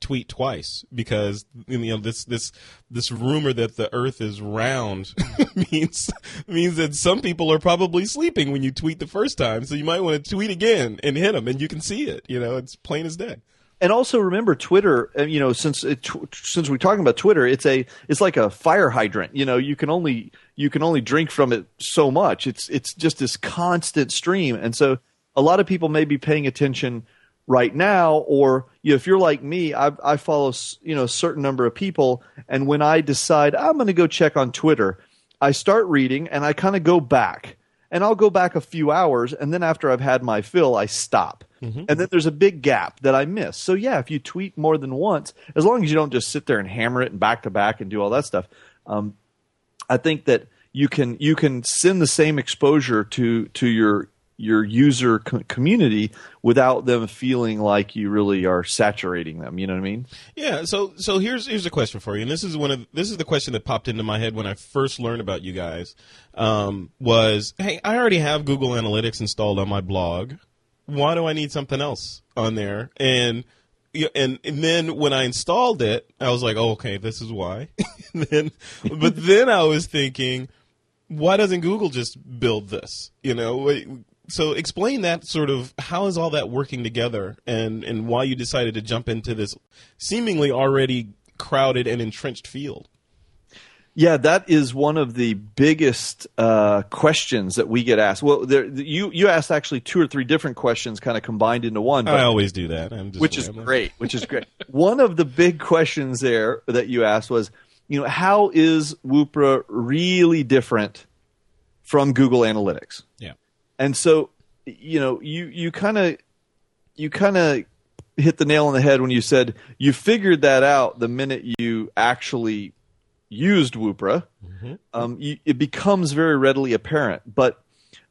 tweet twice because you know this this this rumor that the Earth is round (laughs) means means that some people are probably sleeping when you tweet the first time, so you might want to tweet again and hit them, and you can see it. You know, it's plain as day.
and also remember Twitter. uh, You know, since it, since we're talking about Twitter, it's a it's like a fire hydrant. You know, you can only you can only drink from it so much. It's it's just this constant stream, and so a lot of people may be paying attention right now, or you know, if you're like me, I, I follow you know a certain number of people, and when I decide I'm going to go check on Twitter, I start reading and I kind of go back, and I'll go back a few hours, and then after I've had my fill, I stop. And then there's a big gap that I miss. So yeah, if you tweet more than once, as long as you don't just sit there and hammer it and back to back and do all that stuff, um, I think that you can you can send the same exposure to to your your user co- community without them feeling like you really are saturating them. You know what I mean?
Yeah, so so here's here's a question for you, and this is one of this is the question that popped into my head when I first learned about you guys. Um, was hey, I already have Google Analytics installed on my blog. Why do I need something else on there? And and and then when I installed it, I was like, oh, okay, this is why. (laughs) Then, but then I was thinking, why doesn't Google just build this? You know, so explain that sort of how is all that working together, and and why you decided to jump into this seemingly already crowded and entrenched field.
Yeah, that is one of the biggest uh, questions that we get asked. Well, there, you you asked actually two or three different questions, kind of combined into one.
I always do that, I'm just
which is great. Which is great. (laughs) one of the big questions there that you asked was, you know, how is Woopra really different from Google Analytics?
Yeah.
And so, you know, you you kind of you kind of hit the nail on the head when you said you figured that out the minute you actually used Woopra. Um, you, it becomes very readily apparent. But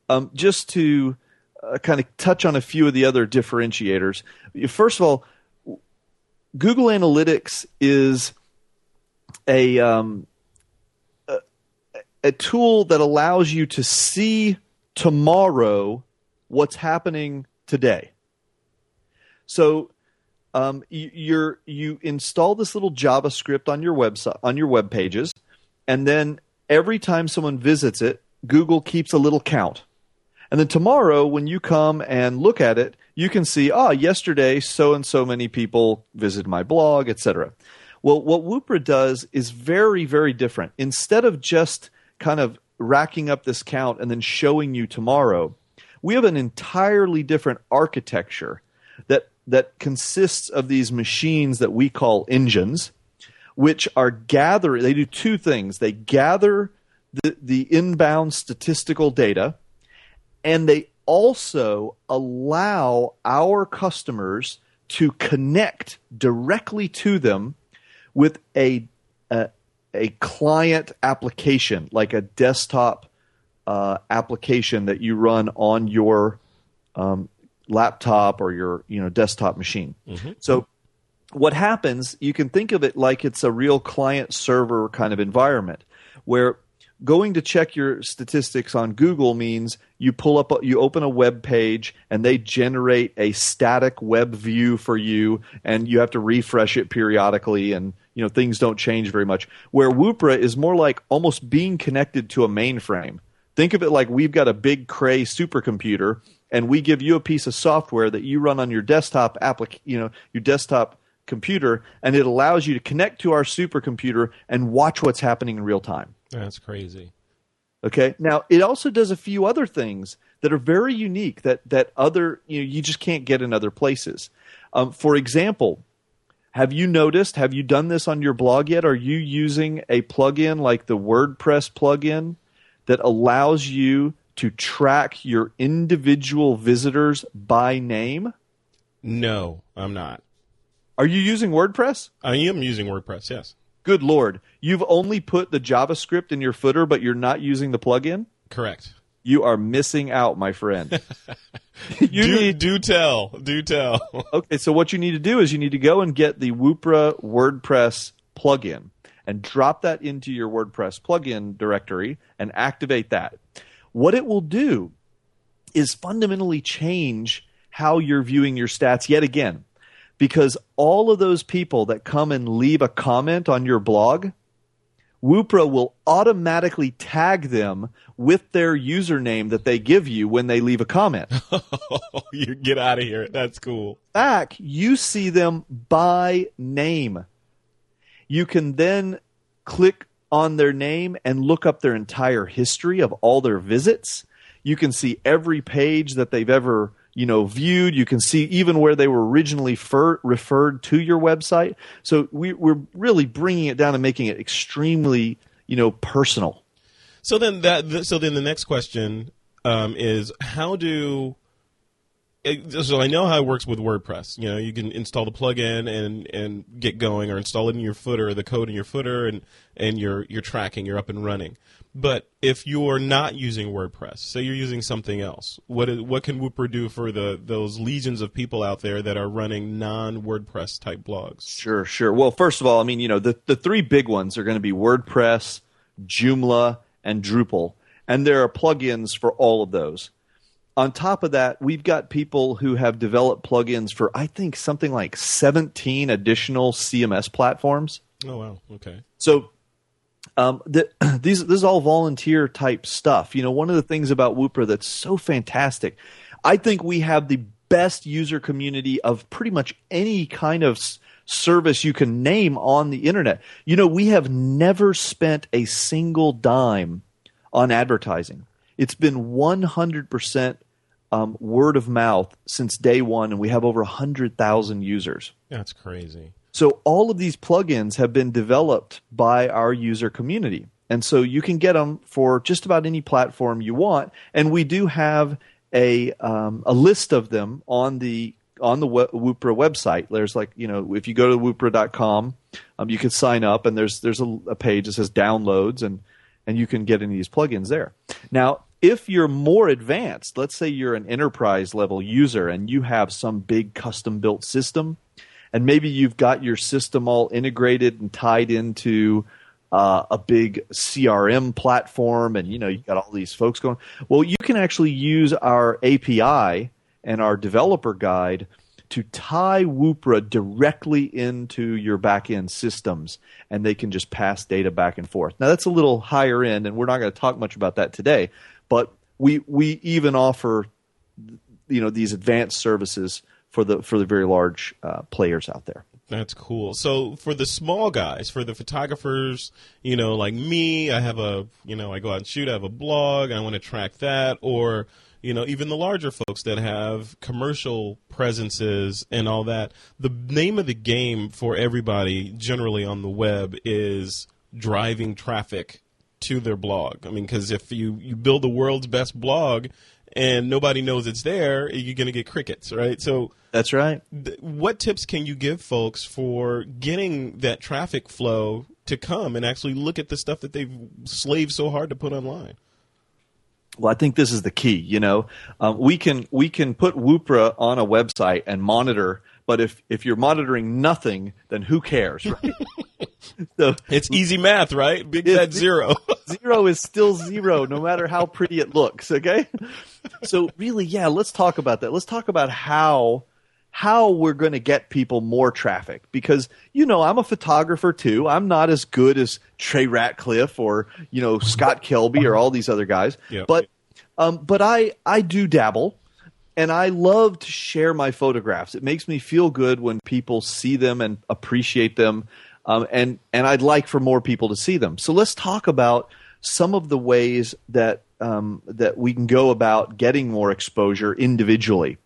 um, just to uh, kind of touch on a few of the other differentiators, first of all, Google Analytics is a um, a, a tool that allows you to see tomorrow what's happening today. So um, you, you install this little JavaScript on your website on your web pages, and then every time someone visits it, Google keeps a little count. And then tomorrow, when you come and look at it, you can see, ah, yesterday so and so many people visited my blog, etc. Well, what Woopra does is very, very different. Instead of just kind of racking up this count and then showing you tomorrow, we have an entirely different architecture that that consists of these machines that we call engines, which are gather. They do two things. They gather the, the inbound statistical data, and they also allow our customers to connect directly to them with a a, client application, like a desktop uh, application that you run on your um, laptop or your you know desktop machine. So what happens, you can think of it like it's a real client server kind of environment where going to check your statistics on Google means you pull up you open a web page and they generate a static web view for you and you have to refresh it periodically and you know things don't change very much where Woopra is more like almost being connected to a mainframe think of it like we've got a big cray supercomputer and we give you a piece of software that you run on your desktop applic- you know your desktop computer and it allows you to connect to our supercomputer and watch what's happening in real time
That's crazy.
Okay. Now it also does a few other things that are very unique that that other you know you just can't get in other places. Um, for example, have you noticed? Have you done this on your blog yet? Are you using a plugin like the WordPress plugin that allows you to track your individual visitors by name?
No, I'm not.
Are you using WordPress?
I am using WordPress. Yes,
Good lord, you've only put the JavaScript in your footer, but you're not using the plugin.
correct.
You are missing out, my friend. (laughs) you
do,
need
do tell, do tell.
okay. So what you need to do is you need to go and get the Woopra WordPress plugin and drop that into your WordPress plugin directory and activate that. What it will do is fundamentally change how you're viewing your stats yet again, because all of those people that come and leave a comment on your blog Woopra will automatically tag them with their username that they give you when they leave a comment. (laughs)
you get out of here. That's cool.
Back, you see them by name. You can then click on their name and look up their entire history of all their visits. You can see every page that they've ever you know viewed. You can see even where they were originally fer- referred to your website. So we, we're really bringing it down and making it extremely you know personal.
So then that so then the next question um, is how do so I know how it works with WordPress. You know, you can install the plugin and and get going, or install it in your footer, the code in your footer, and and you're you're tracking, you're up and running. But if you're not using WordPress, say you're using something else, what is, what can Woopra do for the those legions of people out there that are running non WordPress type blogs?
Sure, sure. Well, first of all, I mean, you know, the the three big ones are going to be WordPress, Joomla, and Drupal, and there are plugins for all of those on top of that, we've got people who have developed plugins for I think something like 17 additional CMS platforms.
Oh wow, okay.
So um, the, (clears throat) these this is all volunteer type stuff. You know, one of the things about Woopra that's so fantastic, I think we have the best user community of pretty much any kind of service you can name on the internet. You know, we have never spent a single dime on advertising. It's been 100% um, word of mouth since day one, and we have over 100,000 users.
That's crazy.
So all of these plugins have been developed by our user community. And so you can get them for just about any platform you want. And we do have a, um, a list of them on the on the Woopra website. There's like, you know, if you go to woopra.com, um, you can sign up and there's there's a, a page that says downloads and and you can get any of these plugins there. Now, if you're more advanced, let's say you're an enterprise level user and you have some big custom built system, and maybe you've got your system all integrated and tied into uh, a big CRM platform, and you know you've got all these folks going. Well, you can actually use our API and our developer guide to tie Woopra directly into your backend systems, and they can just pass data back and forth. Now that's a little higher end, and we're not going to talk much about that today. But we we even offer you know these advanced services for the for the very large uh, players out there.
That's cool. So for the small guys, for the photographers, you know, like me, I have a, you know, I go out and shoot. I have a blog. I want to track that, or you know, even the larger folks that have commercial presences and all that. The name of the game for everybody, generally on the web, is driving traffic to their blog. I mean, because if you, you build the world's best blog and nobody knows it's there, you're going to get crickets, right? So
that's right.
Th- what tips can you give folks for getting that traffic flow to come and actually look at the stuff that they've slaved so hard to put online?
Well, I think this is the key. You know, um, we can we can put Woopra on a website and monitor, but if if you're monitoring nothing, then who cares, right? (laughs)
so it's easy math, right? Big fat zero. (laughs)
zero is still zero, no matter how pretty it looks. Okay, so really, yeah, let's talk about that. Let's talk about how how we're going to get people more traffic because you know I'm a photographer too. I'm not as good as Trey Ratcliff or you know Scott Kelby or all these other guys,
yep.
but um, but I I do dabble and I love to share my photographs. It makes me feel good when people see them and appreciate them um, and and I'd like for more people to see them. So let's talk about some of the ways that um, that we can go about getting more exposure individually.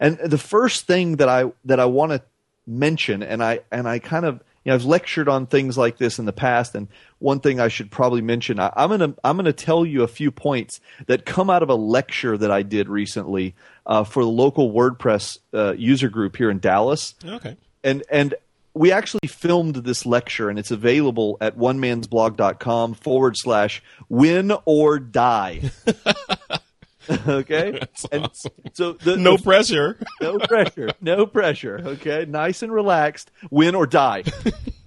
And the first thing that I that I want to mention, and I and I kind of you know I've lectured on things like this in the past, and one thing I should probably mention, I, am gonna I'm gonna tell you a few points that come out of a lecture that I did recently uh, for the local WordPress uh, user group here in Dallas.
Okay.
And and we actually filmed this lecture and it's available at onemansblog.com forward slash win or die. (laughs) (laughs) okay. (laughs)
That's
and
awesome.
so the,
no
the,
pressure. (laughs)
no pressure. No pressure. Okay. Nice and relaxed. Win or die.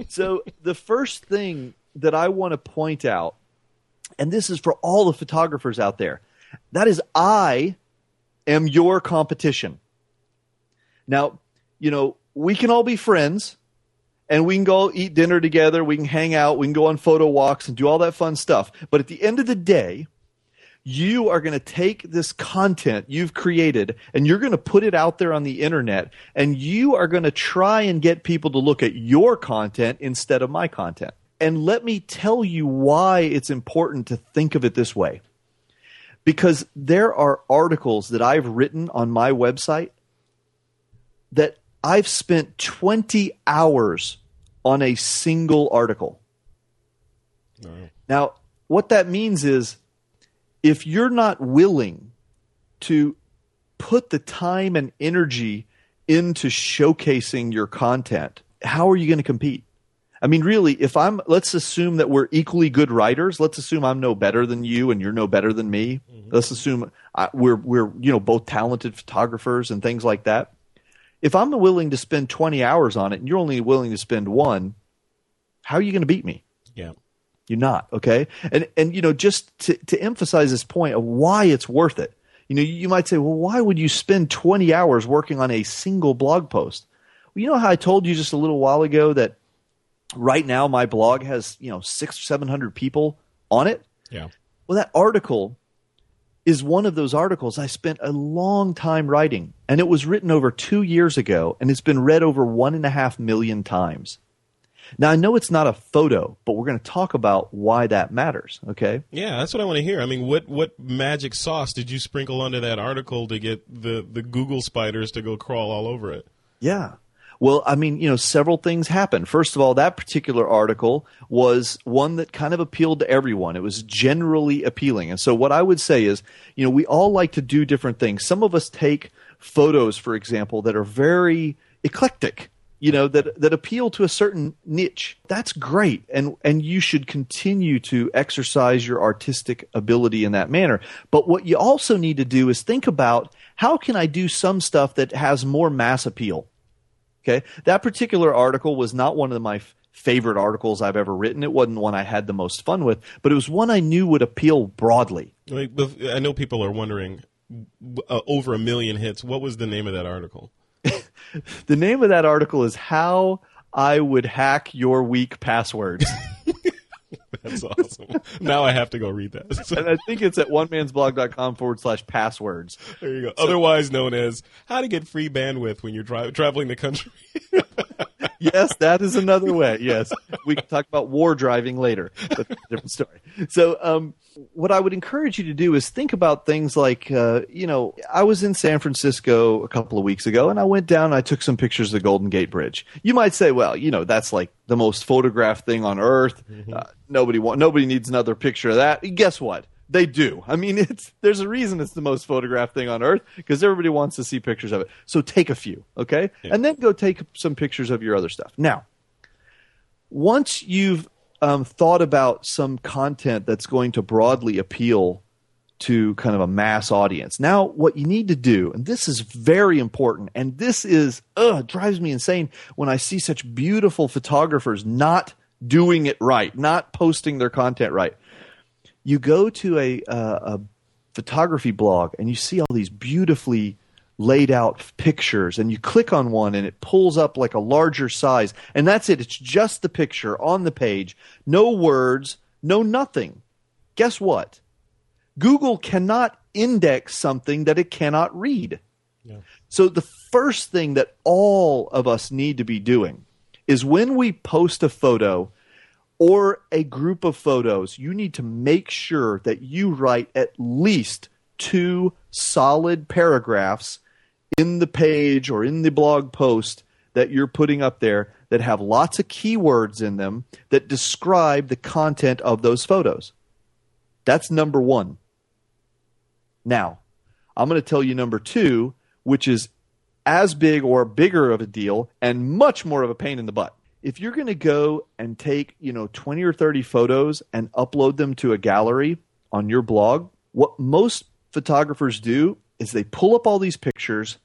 so the first thing that I want to point out, and this is for all the photographers out there, that is I am your competition. Now, you know, we can all be friends and we can go eat dinner together. We can hang out. We can go on photo walks and do all that fun stuff. But at the end of the day, you are going to take this content you've created and you're going to put it out there on the internet and you are going to try and get people to look at your content instead of my content. And let me tell you why it's important to think of it this way. Because there are articles that I've written on my website that I've spent 20 hours on a single article. Now, what that means is if you're not willing to put the time and energy into showcasing your content, how are you going to compete? I mean, really, if I'm, let's assume that we're equally good writers. Let's assume I'm no better than you and you're no better than me. Mm-hmm. Let's assume I, we're, we're, you know, both talented photographers and things like that. If I'm willing to spend 20 hours on it and you're only willing to spend one, how are you going to beat me?
Yeah.
You're not, okay? And and you know, just to, to emphasize this point of why it's worth it. You know, you might say, well, why would you spend 20 hours working on a single blog post? Well, you know how I told you just a little while ago that right now my blog has, you know, six or seven hundred people on it?
Yeah.
Well, that article is one of those articles I spent a long time writing, and it was written over two years ago, and it's been read over one and a half million times. Now, I know it's not a photo, but we're going to talk about why that matters. Okay.
Yeah, that's what I want to hear. I mean, what what magic sauce did you sprinkle onto that article to get the the Google spiders to go crawl all over it?
Yeah. Well, I mean, you know, several things happened. First of all, that particular article was one that kind of appealed to everyone. It was generally appealing. And so what I would say is, you know, we all like to do different things. Some of us take photos, for example, that are very eclectic you know that that appeal to a certain niche. That's great. And and you should continue to exercise your artistic ability in that manner. But what you also need to do is think about how can i do some stuff that has more mass appeal? Okay? That particular article was not one of my f- favorite articles i've ever written. It wasn't one i had the most fun with but it was one i knew would appeal broadly.
I know people are wondering uh, over a million hits what was the name of that article
the name of that article is How I Would Hack Your Weak Passwords. (laughs)
That's awesome. now I have to go read that. (laughs)
and I think it's at onemansblog.com forward slash passwords.
There you go. So, Otherwise known as how to get free bandwidth when you're dri- traveling the country. (laughs)
yes, that is another way. Yes. We can talk about war driving later. That's a different story. So, um, what I would encourage you to do is think about things like, uh, you know, I was in San Francisco a couple of weeks ago and I went down and I took some pictures of the Golden Gate Bridge. You might say, well, you know, that's like the most photographed thing on earth. Mm-hmm. Uh, nobody want, nobody needs another picture of that. Guess what? They do. I mean, (laughs) it's there's a reason it's the most photographed thing on earth because everybody wants to see pictures of it. So take a few, okay, yeah. and then go take some pictures of your other stuff. Now, once you've um, thought about some content that's going to broadly appeal to kind of a mass audience. Now, what you need to do, and this is very important, and this is, ugh, drives me insane when I see such beautiful photographers not doing it right, not posting their content right. You go to a, uh, a photography blog and you see all these beautifully laid out pictures and you click on one and it pulls up like a larger size. And that's it. It's just the picture on the page. No words no nothing. Guess what? Google cannot index something that it cannot read. Yeah. so the first thing that all of us need to be doing is when we post a photo or a group of photos you need to make sure that you write at least two solid paragraphs in the page or in the blog post that you're putting up there that have lots of keywords in them that describe the content of those photos. That's number one. Now, I'm going to tell you number two, which is as big or bigger of a deal and much more of a pain in the butt. If you're going to go and take, you know, 20 or 30 photos and upload them to a gallery on your blog, what most photographers do is they pull up all these pictures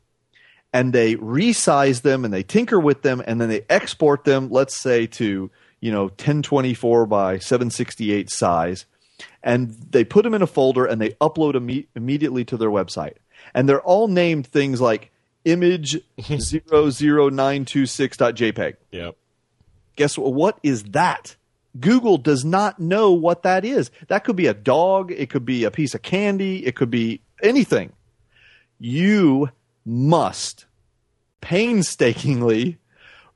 and they resize them and they tinker with them and then they export them let's say to you know 1024 by 768 size. And they put them in a folder and they upload immediately to their website. And they're all named things like image (laughs) 00926.jpg
yep
Guess what? What is that? Google does not know what that is. That could be a dog, it could be a piece of candy, it could be anything. You must painstakingly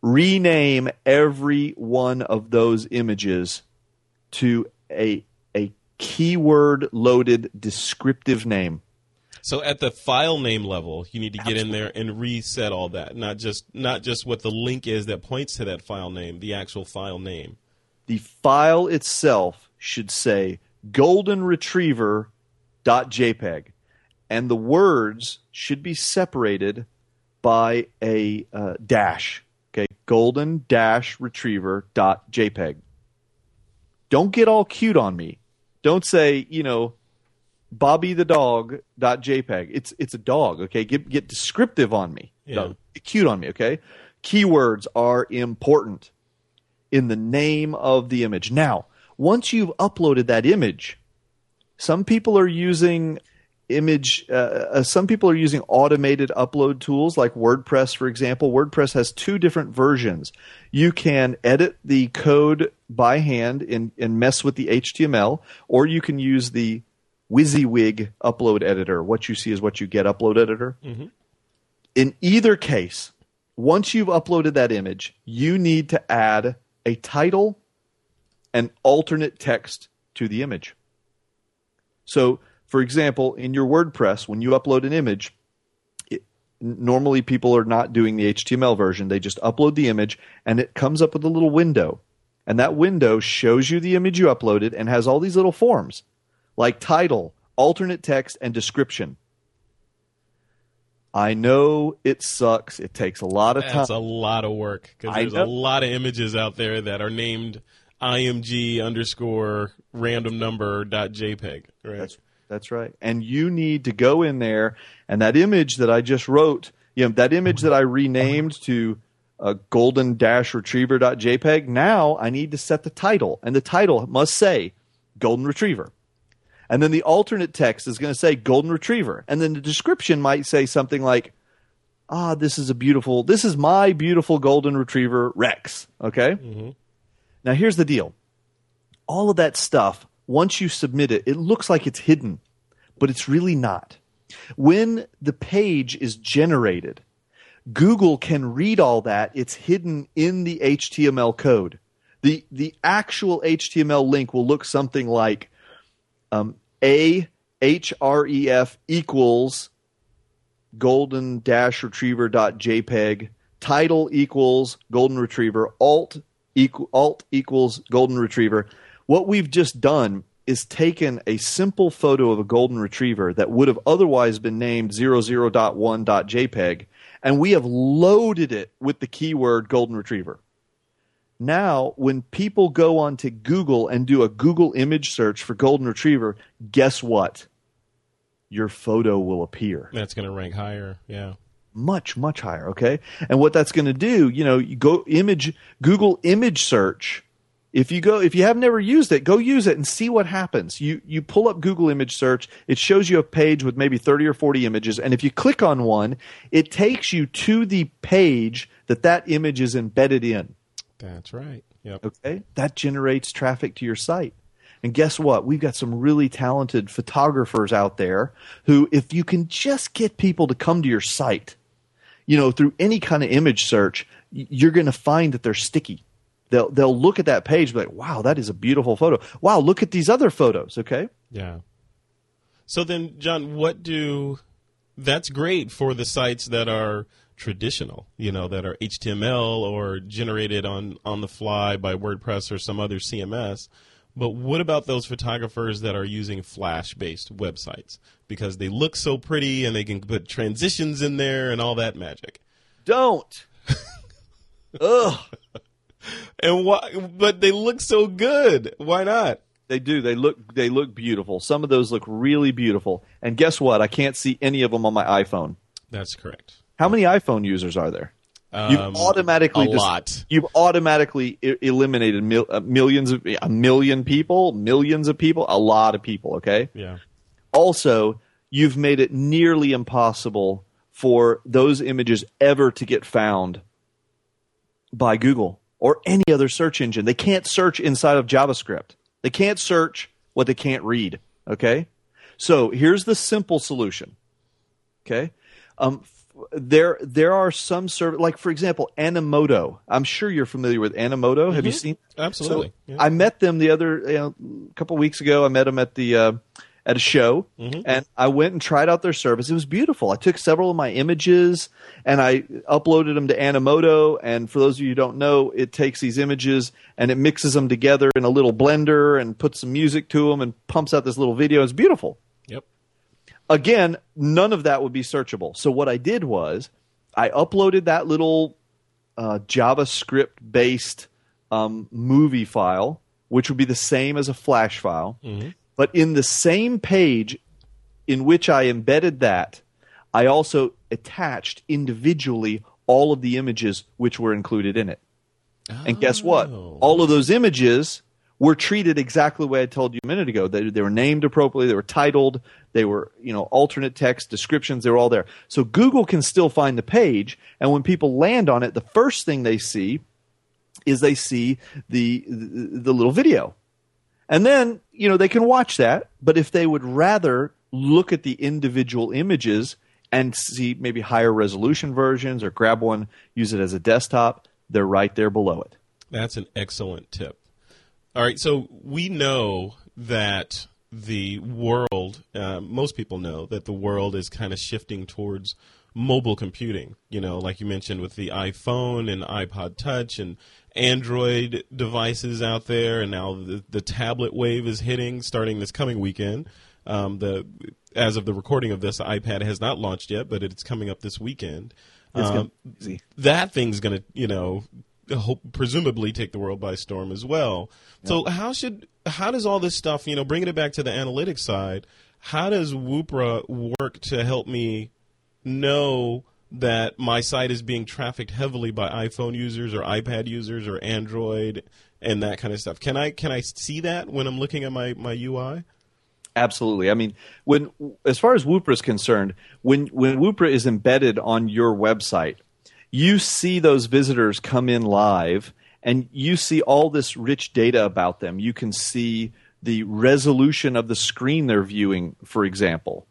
rename every one of those images to a a keyword loaded descriptive name.
So at the file name level, you need to get in there and reset all that, not just not just what the link is that points to that file name, the actual file name.
The file itself should say golden retriever .jpeg and the words should be separated by a uh, dash. Okay, golden dash retriever dot jpeg. Don't get all cute on me. Don't say you know Bobby the dog dot jpeg. It's it's a dog. Okay, get get descriptive on me.
Yeah.
Cute on me. Okay, keywords are important in the name of the image. Now, once you've uploaded that image, some people are using image uh, uh, some people are using automated upload tools like wordpress for example wordpress has two different versions you can edit the code by hand and, and mess with the html or you can use the wysiwyg upload editor. What you see is what you get upload editor. Mm-hmm. In either case once you've uploaded that image you need to add a title and alternate text to the image. So, for example, in your WordPress, when you upload an image, it, normally people are not doing the HTML version. They just upload the image and it comes up with a little window. And that window shows you the image you uploaded and has all these little forms like title, alternate text, and description. I know it sucks. It takes a lot of time.
That's a lot of work because there's a lot of images out there that are named img underscore random number dot jpeg. Right.
That's that's right. And you need to go in there and that image that I just wrote, you know, that image that I renamed to uh, golden dash retriever dot jpeg. Now I need to set the title, and the title must say golden retriever. And then the alternate text is going to say golden retriever. And then the description might say something like, ah, this is a beautiful, this is my beautiful golden retriever Rex. Okay? Now here's the deal all of that stuff, once you submit it, it looks like it's hidden, but it's really not. When the page is generated, Google can read all that. It's hidden in the HTML code. The, the actual HTML link will look something like um, A href equals golden dash retriever dot jpeg title equals golden retriever. Alt equal, alt equals golden retriever. What we've just done is taken a simple photo of a golden retriever that would have otherwise been named 00.1.jpg and we have loaded it with the keyword golden retriever now when people go onto google and do a google image search for golden retriever guess what? Your photo will appear.
That's going to rank higher. Yeah.
much much higher okay? And what that's going to do you know you go image google image search. If you go if you have never used it go use it and see what happens. You you pull up google image search. It shows you a page with maybe 30 or 40 images. And if you click on one it takes you to the page that that image is embedded in
That's right. Yep.
okay that generates traffic to your site and guess what we've got some really talented photographers out there who if you can just get people to come to your site you know through any kind of image search you're going to find that they're sticky they'll they'll look at that page and be like wow that is a beautiful photo wow look at these other photos okay
Yeah. So then, John, what do? That's great for the sites that are traditional, you know, that are HTML or generated on on the fly by WordPress or some other CMS. But what about those photographers that are using Flash-based websites because they look so pretty and they can put transitions in there and all that magic?
don't (laughs) ugh
And why? But they look so good. Why not?
They do. They look. They look beautiful. Some of those look really beautiful. And guess what? I can't see any of them on my iPhone.
That's correct.
How many iPhone users are there? You've
Um,
automatically
a
dis-
lot.
You've automatically I- eliminated mil- uh, millions of a million people, millions of people, a lot of people. Okay.
Yeah.
Also, you've made it nearly impossible for those images ever to get found by Google. or any other search engine. They can't search inside of JavaScript. They can't search what they can't read. Okay? So here's the simple solution. Okay? Um, there, there are some serv like for example, Animoto. I'm sure you're familiar with Animoto. Have you seen?
Absolutely.
So
Yeah.
I met them the other you know, couple weeks ago. I met them at the uh, at a show, and I went and tried out their service. It was beautiful. I took several of my images and I uploaded them to Animoto. And for those of you who don't know, it takes these images and it mixes them together in a little blender and puts some music to them and pumps out this little video. It's beautiful. Again, none of that would be searchable. So what I did was I uploaded that little uh, JavaScript based um, movie file, which would be the same as a Flash file. But in the same page in which I embedded that, I also attached individually all of the images which were included in it. And guess what? All of those images were treated exactly the way I told you a minute ago. They, they were named appropriately. They were titled. They were, you know, alternate text descriptions. They were all there. So Google can still find the page. And when people land on it, the first thing they see is they see the, the, the little video. And then, you know, they can watch that. But if they would rather look at the individual images and see maybe higher resolution versions or grab one, use it as a desktop, they're right there below it.
That's an excellent tip. All right, so we know that the world, uh, most people know that the world is kind of shifting towards mobile computing. You know, like you mentioned with the iPhone and iPod Touch and Android devices out there, and now the, the tablet wave is hitting starting this coming weekend. Um, the as of the recording of this, the iPad has not launched yet, but it's coming up this weekend. Um,
gonna be easy.
that thing's going to, you know, hope, presumably take the world by storm as well. So how should how does all this stuff, you know, bringing it back to the analytics side, how does Woopra work to help me know that my site is being trafficked heavily by iPhone users or iPad users or Android and that kind of stuff? Can I can I see that when I'm looking at my my UI?
Absolutely. I mean, when as far as Woopra is concerned, when when Woopra is embedded on your website, you see those visitors come in live, and you see all this rich data about them. You can see the resolution of the screen they're viewing, for example,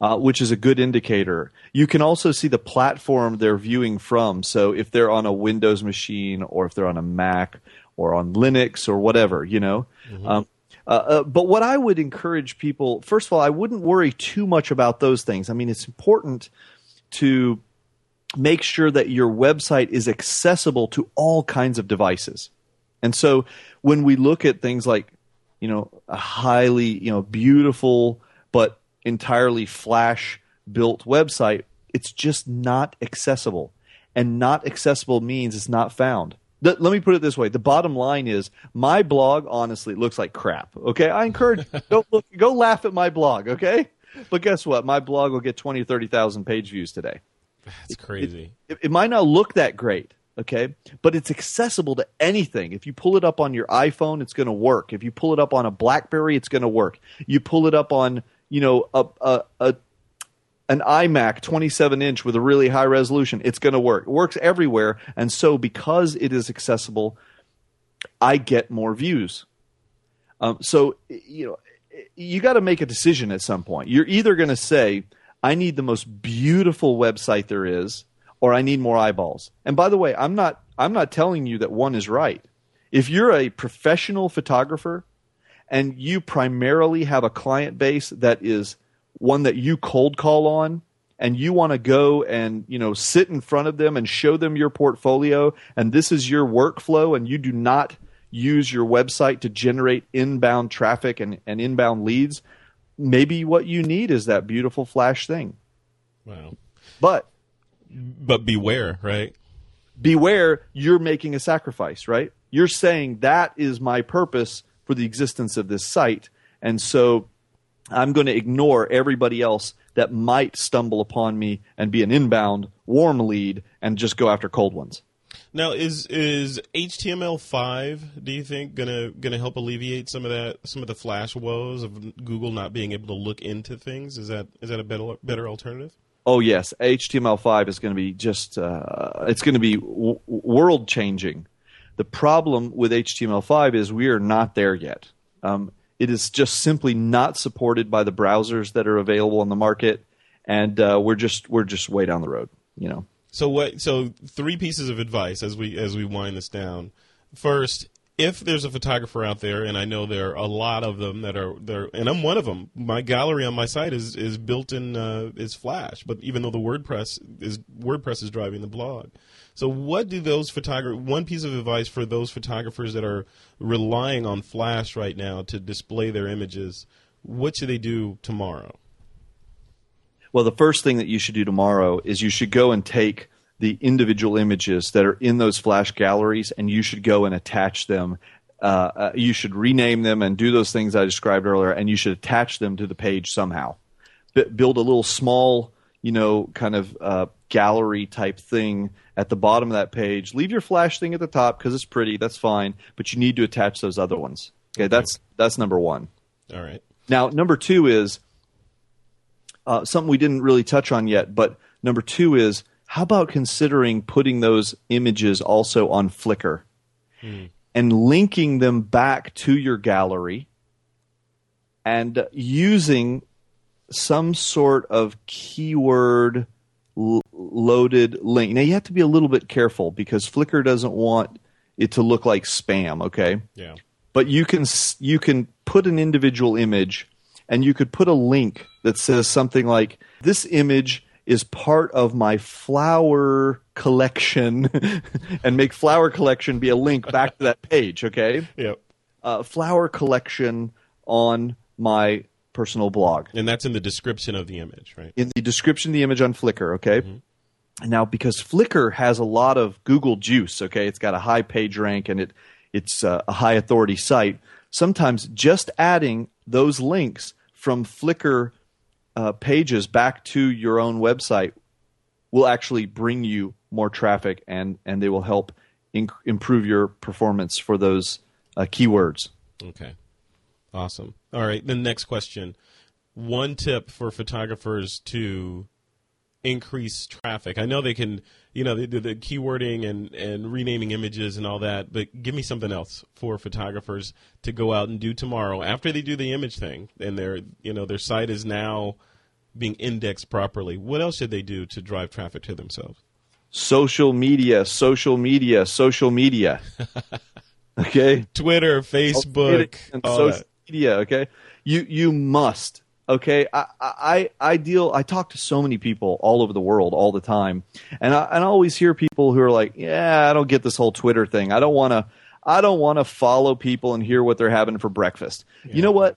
uh, which is a good indicator. You can also see the platform they're viewing from. So if they're on a Windows machine, or if they're on a Mac, or on Linux, or whatever, you know. Um, uh, uh, but what I would encourage people, first of all, I wouldn't worry too much about those things. I mean, it's important to make sure that your website is accessible to all kinds of devices. And so when we look at things like, you know, a highly, you know, beautiful but entirely flash built website, it's just not accessible. And not accessible means it's not found. Th- let me put it this way: the bottom line is my blog honestly looks like crap. Okay, I encourage (laughs) go look, go laugh at my blog. Okay, but guess what? My blog will get twenty thirty thousand page views today.
That's crazy.
It, it might not look that great, okay, but it's accessible to anything. If you pull it up on your iPhone, it's going to work. If you pull it up on a BlackBerry, it's going to work. You pull it up on you know a a, a an iMac 27 inch with a really high resolution, it's going to work. It works everywhere. And so, because it is accessible, I get more views. Um, so, you know, you got to make a decision at some point. You're either going to say, I need the most beautiful website there is, or I need more eyeballs. And by the way, I'm not, I'm not telling you that one is right. If you're a professional photographer and you primarily have a client base that is one that you cold call on and you want to go and you know sit in front of them and show them your portfolio and this is your workflow and you do not use your website to generate inbound traffic and, and inbound leads maybe what you need is that beautiful flash thing
Wow.
but
But beware, right?
beware you're making a sacrifice right you're saying that is my purpose for the existence of this site and so i'm going to ignore everybody else that might stumble upon me and be an inbound warm lead and just go after cold ones
Now, is is HTML5? Do you think gonna gonna help alleviate some of that some of the Flash woes of Google not being able to look into things? Is that is that a better better alternative?
oh yes html5 is going to be just uh, it's going to be w- world changing The problem with HTML5 is we are not there yet. Um, it is just simply not supported by the browsers that are available on the market, and uh, we're just we're just way down the road. You know.
So what? So three pieces of advice as we as we wind this down. First, if there's a photographer out there, and I know there are a lot of them that are there, and I'm one of them. My gallery on my site is is built in uh, is Flash, but even though the WordPress is WordPress is driving the blog. So, what do those photographers? One piece of advice for those photographers that are relying on Flash right now to display their images. What should they do tomorrow?
Well, the first thing that you should do tomorrow is you should go and take the individual images that are in those flash galleries and you should go and attach them. Uh, uh, you should rename them and do those things I described earlier, and you should attach them to the page somehow. B- build a little small, you know, kind of uh, gallery type thing at the bottom of that page. Leave your flash thing at the top because it's pretty. That's fine, but you need to attach those other ones. Okay, that's that's number one.
All right.
Now, number two is uh, something we didn't really touch on yet, but number two is how about considering putting those images also on Flickr and linking them back to your gallery and using some sort of keyword l- loaded link. Now, you have to be a little bit careful because Flickr doesn't want it to look like spam, okay?
Yeah.
but you can you can put an individual image and you could put a link that says something like this image is part of my flower collection (laughs) and make flower collection be a link back to that page okay
Yep.
uh, flower collection on my personal blog
And that's in the description of the image, right?
in the description of the image on Flickr, okay? Now, because Flickr has a lot of Google juice, okay, it's got a high page rank and it it's uh, a high authority site. Sometimes just adding those links from Flickr uh, pages back to your own website will actually bring you more traffic and and they will help inc- improve your performance for those uh, keywords.
Okay. Awesome. All right. The next question. One tip for photographers to increase traffic. I know they can, you know, they do the keywording and, and renaming images and all that, but give me something else for photographers to go out and do tomorrow after they do the image thing and their, you know, their site is now being indexed properly. What else should they do to drive traffic to themselves?
Social media, social media, social media. (laughs) okay?
Twitter, Facebook,
and social
that.
media. Okay, you you must. Okay, I, I I deal. I talk to so many people all over the world all the time, and I, and I always hear people who are like, "Yeah, I don't get this whole Twitter thing. I don't want to. I don't want to follow people and hear what they're having for breakfast." You know what?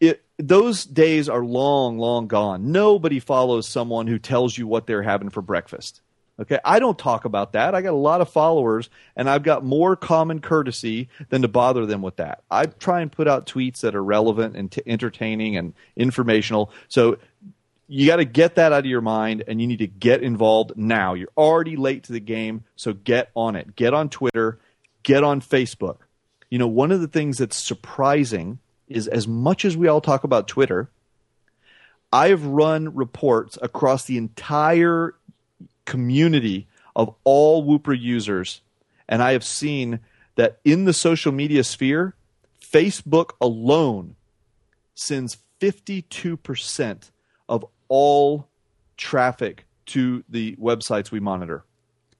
It, those days are long, long gone. Nobody follows someone who tells you what they're having for breakfast. Okay, I don't talk about that. I got a lot of followers, and I've got more common courtesy than to bother them with that. I try and put out tweets that are relevant and t- entertaining and informational. So you got to get that out of your mind, and you need to get involved now. You're already late to the game, so get on it. Get on Twitter, get on Facebook. You know, one of the things that's surprising is as much as we all talk about Twitter, I've run reports across the entire community of all Woopra users, and I have seen that in the social media sphere, Facebook alone sends 52% of all traffic to the websites we monitor.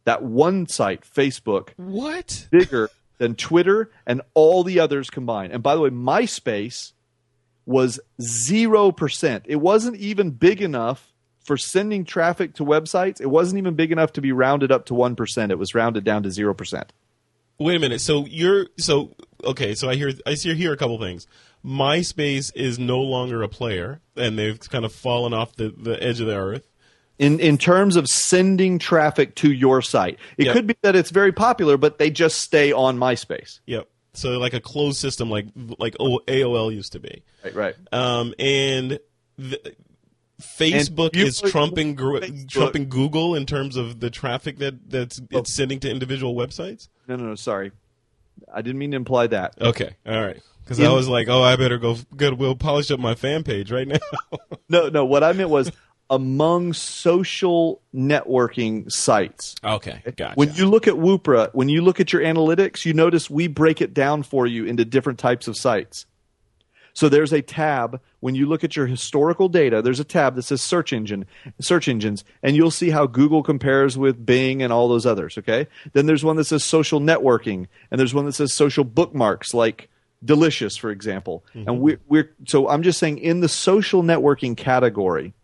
That one site, Facebook,
What?
bigger than Twitter and all the others combined. And by the way, MySpace was 0%. It wasn't even big enough for sending traffic to websites. It wasn't even big enough to be rounded up to 1%. It was rounded down to 0%.
Wait a minute. So you're so okay. So I hear I see hear a couple things. MySpace is no longer a player, and they've kind of fallen off the, the edge of the earth.
In, in terms of sending traffic to your site, it
Yep.
could be that it's very popular, but they just stay on MySpace.
Yep. So like a closed system, like like AOL used to be.
Right, right.
Um, and the, Facebook is trumping
Facebook-
trumping Google in terms of the traffic that that's oh. it's sending to individual websites.
No, no, no, sorry. I didn't mean to imply that.
Okay, all right. Because I was like, oh, I better go. Good, we'll polish up my fan page right now. (laughs)
No, no. What I meant was among social networking sites.
Okay, gotcha.
When you look at Woopra, when you look at your analytics, you notice we break it down for you into different types of sites. So there's a tab when you look at your historical data. There's a tab that says search engine, search engines, and you'll see how Google compares with Bing and all those others. Okay. Then there's one that says social networking, and there's one that says social bookmarks, like Delicious, for example. And mm-hmm. we're, we're so I'm just saying in the social networking category,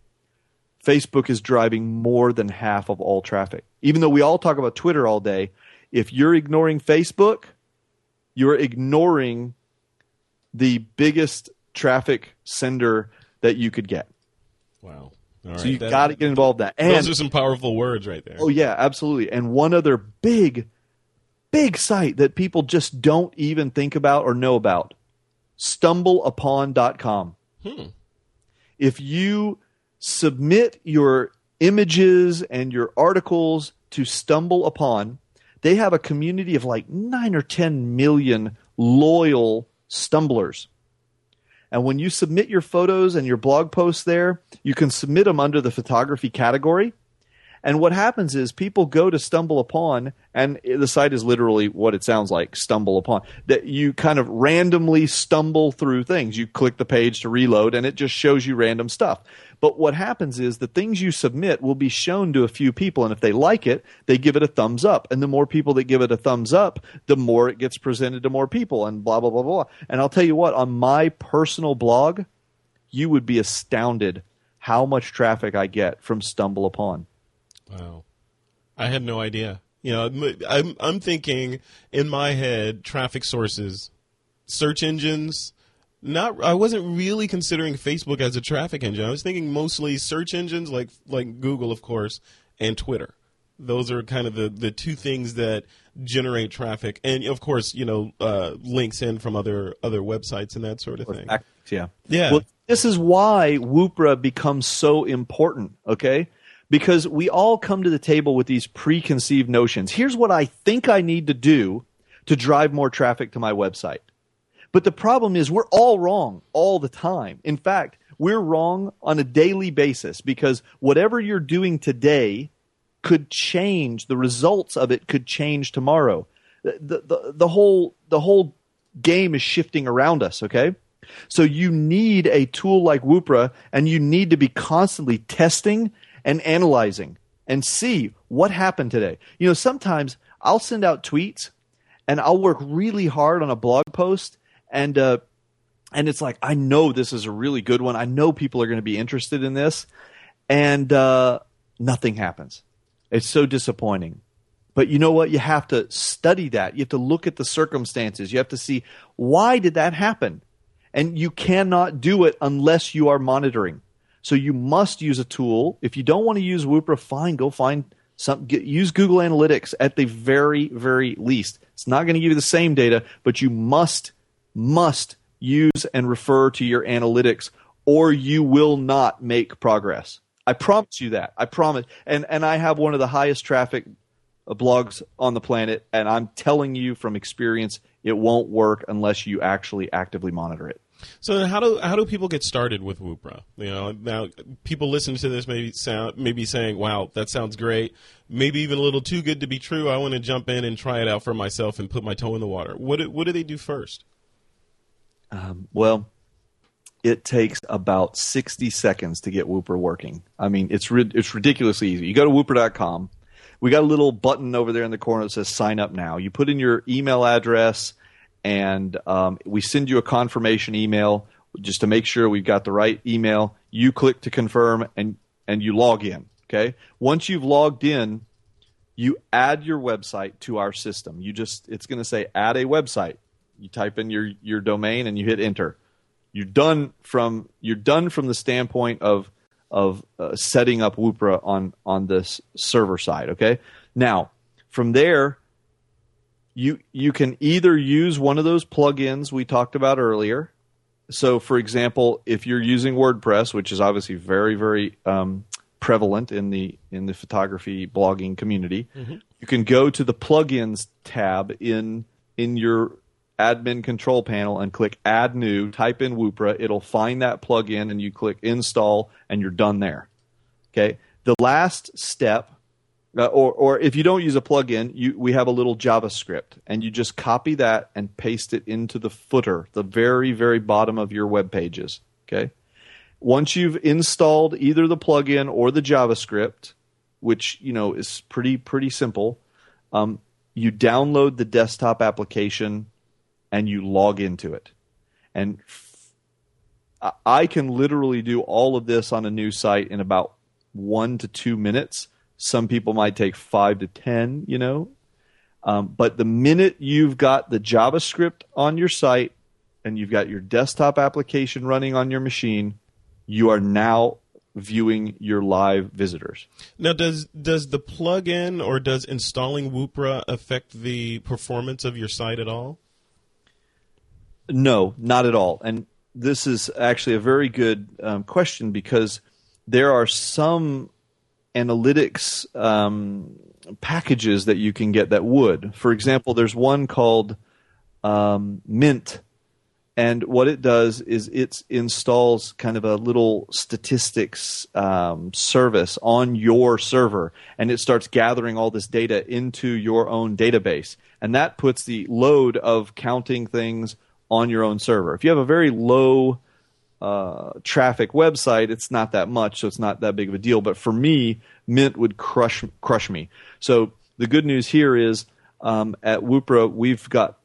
Facebook is driving more than half of all traffic. Even though we all talk about Twitter all day, if you're ignoring Facebook, you're ignoring the biggest traffic sender that you could get.
wow. All
So you got to get involved in that. And
Those are some powerful words right there.
oh yeah, absolutely. And one other big, big site that people just don't even think about or know about: StumbleUpon.com. Hmm. If you submit your images and your articles to StumbleUpon, they have a community of like nine or ten million loyal stumblers. And when you submit your photos and your blog posts there, you can submit them under the photography category. And what happens is people go to stumble upon, and the site is literally what it sounds like stumble upon. That you kind of randomly stumble through things. You click the page to reload, and it just shows you random stuff. But what happens is the things you submit will be shown to a few people, and if they like it, they give it a thumbs up. And the more people that give it a thumbs up, the more it gets presented to more people, and blah, blah, blah, blah. And I'll tell you what, on my personal blog, you would be astounded how much traffic I get from Stumble Upon.
Wow. I had no idea. You know, m- I'm I'm thinking in my head traffic sources, search engines. Not I wasn't really considering Facebook as a traffic engine. I was thinking mostly search engines like like Google of course and Twitter. Those are kind of the the two things that generate traffic and of course, you know, uh, links in from other other websites and that sort of thing.
Yeah.
Yeah.
Well, this is why Woopra becomes so important, okay? Because we all come to the table with these preconceived notions. Here's what I think I need to do to drive more traffic to my website. But the problem is we're all wrong all the time. In fact, we're wrong on a daily basis because whatever you're doing today could change the results of it could change tomorrow. The, the, the, whole the whole game is shifting around us, okay? So you need a tool like Woopra and you need to be constantly testing and analyzing and see what happened today. You know, sometimes I'll send out tweets and I'll work really hard on a blog post and uh, and it's like I know this is a really good one. I know people are going to be interested in this, and uh, nothing happens. It's so disappointing. But you know what? You have to study that. You have to look at the circumstances. You have to see why did that happen, and you cannot do it unless you are monitoring. So you must use a tool. If you don't want to use Woopra, fine, go find some. Get, use Google Analytics at the very, very least. It's not going to give you the same data, but you must must use and refer to your analytics or you will not make progress. I promise you that. I promise. And and I have one of the highest traffic uh, blogs on the planet and I'm telling you from experience it won't work unless you actually actively monitor it.
So how do how do people get started with Woopra? You know, now people listening to this maybe sound maybe saying, "Wow, that sounds great." Maybe even a little too good to be true. I want to jump in and try it out for myself and put my toe in the water. What what do they do first?
Um, well, it takes about 60 seconds to get Woopra working. I mean, it's rid- it's ridiculously easy. You go to woopra.com. We got a little button over there in the corner that says sign up now. You put in your email address and um, we send you a confirmation email just to make sure we've got the right email. You click to confirm and and you log in, okay? Once you've logged in, you add your website to our system. You just it's going to say add a website. You type in your your domain and you hit enter. You're done from you're done from the standpoint of of uh, setting up Woopra on on this server side. Okay, now from there you you can either use one of those plugins we talked about earlier. So, for example, if you're using WordPress, which is obviously very very um, prevalent in the in the photography blogging community, you can go to the plugins tab in in your admin control panel and click add new type in woopra it'll find that plugin and you click install and you're done there. Okay, the last step, uh, or or if you don't use a plugin, you we have a little JavaScript, and you just copy that and paste it into the footer, the very very bottom of your web pages. Okay, once you've installed either the plugin or the JavaScript, which you know is pretty pretty simple, um, you download the desktop application and you log into it, and f- I can literally do all of this on a new site in about one to two minutes. Some people might take five to ten, you know. Um, but the minute you've got the JavaScript on your site and you've got your desktop application running on your machine, you are now viewing your live visitors.
Now, does does the plugin or does installing Woopra affect the performance of your site at all?
No, not at all. And this is actually a very good um, question because there are some analytics um, packages that you can get that would. For example, there's one called um, Mint, and what it does is it installs kind of a little statistics um, service on your server, and it starts gathering all this data into your own database, and that puts the load of counting things on your own server. If you have a very low uh, traffic website, it's not that much, so it's not that big of a deal. But for me, Mint would crush crush me. So the good news here is um, at Woopra we've got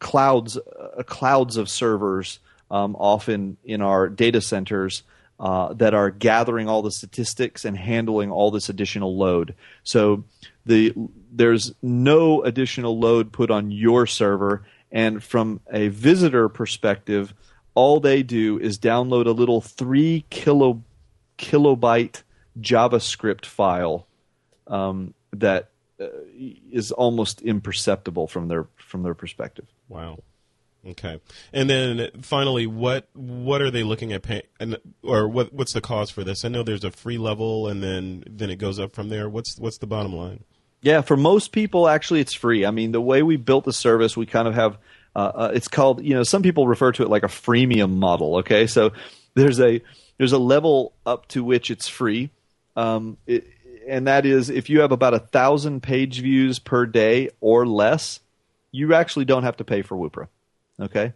clouds uh, clouds of servers um, often in our data centers. Uh, that are gathering all the statistics and handling all this additional load. So the there's no additional load put on your server, and from a visitor perspective, all they do is download a little three kilo kilobyte JavaScript file um, that uh, is almost imperceptible from their from their perspective.
Wow. Okay. And then finally, what what are they looking at pay, and, or what what's the cause for this? I know there's a free level, and then then it goes up from there. What's what's the bottom line?
Yeah, for most people, actually, it's free. I mean, the way we built the service, we kind of have uh, uh, it's called you know some people refer to it like a freemium model. Okay, so there's a there's a level up to which it's free, um, it, and that is if you have about a thousand page views per day or less, you actually don't have to pay for Woopra. Okay,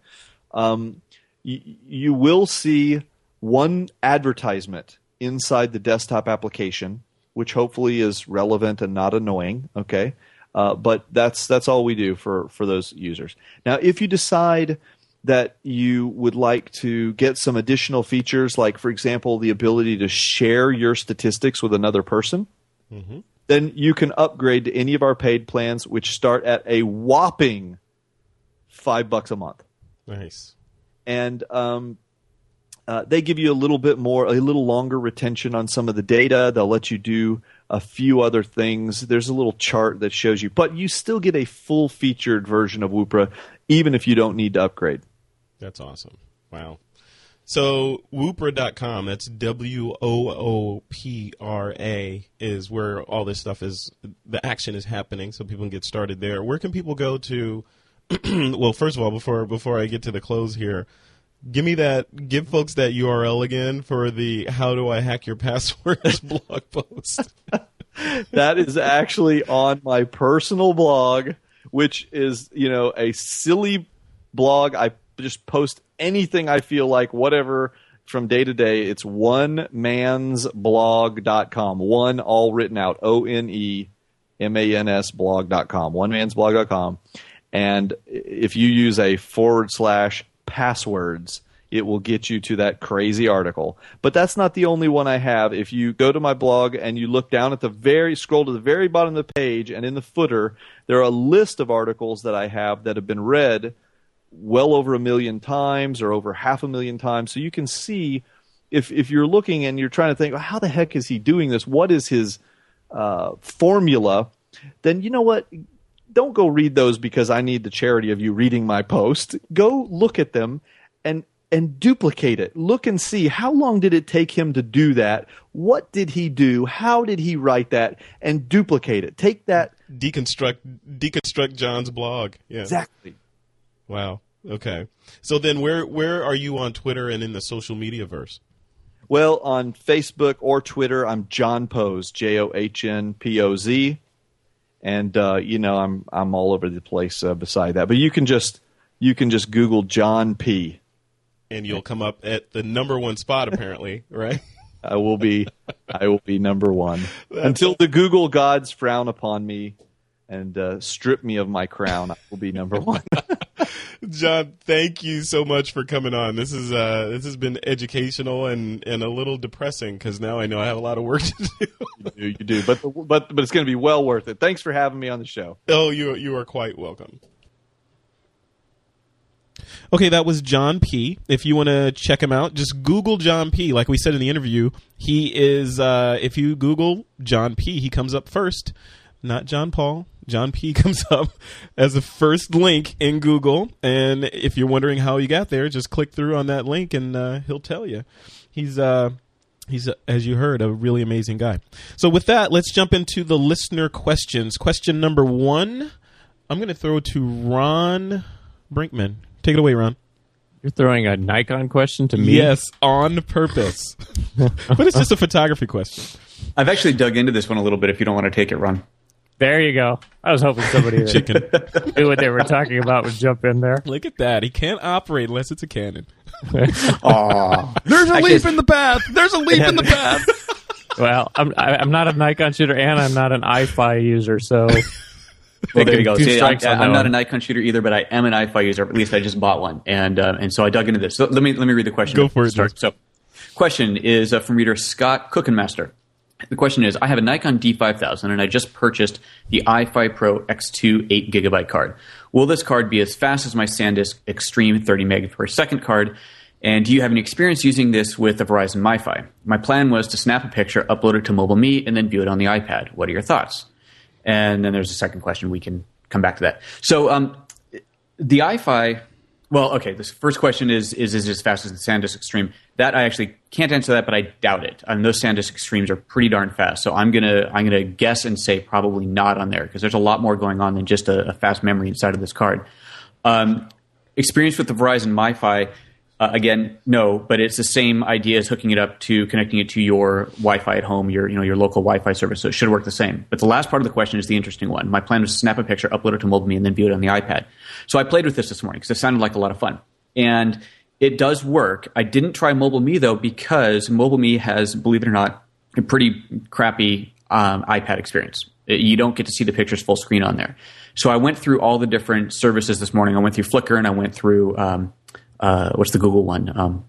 um, y- you will see one advertisement inside the desktop application, which hopefully is relevant and not annoying. Okay. Uh, but that's that's all we do for for those users. Now, if you decide that you would like to get some additional features, like for example, the ability to share your statistics with another person, mm-hmm. then you can upgrade to any of our paid plans, which start at a whopping five bucks a month.
Nice.
And um, uh, they give you a little bit more, a little longer retention on some of the data. They'll let you do a few other things. There's a little chart that shows you, but you still get a full featured version of Woopra, even if you don't need to upgrade.
That's awesome. Wow. So Woopra.com, that's W O O P R A, is where all this stuff is, the action is happening, so people can get started there. Where can people go to? (clears throat) well, first of all, before before I get to the close here, give me that give folks that url again for the how do i hack your passwords (laughs) blog post. (laughs)
That is actually on my personal blog which is you know a silly blog. I just post anything i feel like whatever from day to day. It's one man's blog.com one all written out. O-n-e m-a-n-s blog.com one man's blog.com and if you use a forward slash passwords, it will get you to that crazy article. But that's not the only one I have. If you go to my blog and you look down at the very scroll to the very bottom of the page and in the footer, there are a list of articles that I have that have been read well over a million times or over half a million times. So you can see if if you're looking and you're trying to think, how the heck is he doing this? What is his uh, formula? Then you know what? Don't go read those because I need the charity of you reading my post. Go look at them and and duplicate it. Look and see how long did it take him to do that? What did he do? How did he write that? And duplicate it. Take that
deconstruct deconstruct John's blog. Yeah.
Exactly.
Wow. Okay. So then where where are you on Twitter and in the social media verse?
Well, on Facebook or Twitter, I'm John Poz, J O H N P O Z, and uh, you know I'm I'm all over the place uh, beside that. But you can just you can just Google John P.
And you'll come up at the number one spot, apparently, (laughs) right?
I will be I will be number one until the Google gods frown upon me and uh, strip me of my crown. I will be number (laughs) one.
John, thank you so much for coming on. This is uh, this has been educational and, and a little depressing because now I know I have a lot of work (laughs) to do.
you do, you do, but but but it's going to be well worth it. Thanks for having me on the show.
Oh, you you are quite welcome. Okay, that was John P. If you want to check him out, just Google John P. Like we said in the interview, he is. Uh, if you Google John P, he comes up first, not John Paul. John P (laughs) comes up as the first link in Google, and if you're wondering how he got there, just click through on that link, and uh, he'll tell you. He's uh, he's as you heard, a really amazing guy. So with that, let's jump into the listener questions. Question number one, I'm going to throw to Ron Brinkman. Take it away, Ron.
You're throwing a Nikon question to me?
Yes, on purpose. (laughs) but it's just a photography question.
I've actually dug into this one a little bit. If you don't want to take it, Ron.
There you go. I was hoping somebody
Chicken. (laughs)
knew what they were talking about would jump in there.
Look at that. He can't operate unless it's a Canon. (laughs)
Aw.
There's a
Actually,
leap
it's-
in the path. There's a leap in the (laughs) path.
Well, I'm I, I'm not a Nikon shooter and I'm not an Eye-Fi user, so
Well, there you go.
Two
See, I'm,
strikes on that
I'm not
one.
a Nikon shooter either, but I am an Eye-Fi user. At least I just bought one, and uh, and so I dug into this. So let me let me read the question.
Go for it,
Start. So, question is uh, from reader Scott Cookenmaster. The question is: I have a Nikon D5000, and I just purchased the Eye-Fi Pro X2 8 gigabyte card. Will this card be as fast as my SanDisk Extreme 30 meg per second card? And do you have any experience using this with the Verizon MiFi? My plan was to snap a picture, upload it to MobileMe, and then view it on the iPad. What are your thoughts? And then there's a second question. We can come back to that. So um, the Eye-Fi. Well, okay. This first question is is is it as fast as the SanDisk Extreme? That I actually can't answer that, but I doubt it. And those SanDisk Extremes are pretty darn fast. So I'm gonna I'm gonna guess and say probably not on there because there's a lot more going on than just a, a fast memory inside of this card. Um, experience with the Verizon MiFi. Uh, again, no, but it's the same idea as hooking it up to connecting it to your Wi-Fi at home, your you know your local Wi-Fi service. So it should work the same. But the last part of the question is the interesting one. My plan was to snap a picture, upload it to MobileMe, and then view it on the iPad. So I played with this this morning because it sounded like a lot of fun, and it does work. I didn't try MobileMe though because MobileMe has, believe it or not, a pretty crappy um, iPad experience. It- you don't get to see the pictures full screen on there. So I went through all the different services this morning. I went through Flickr and I went through um, uh, what's the Google one? Um,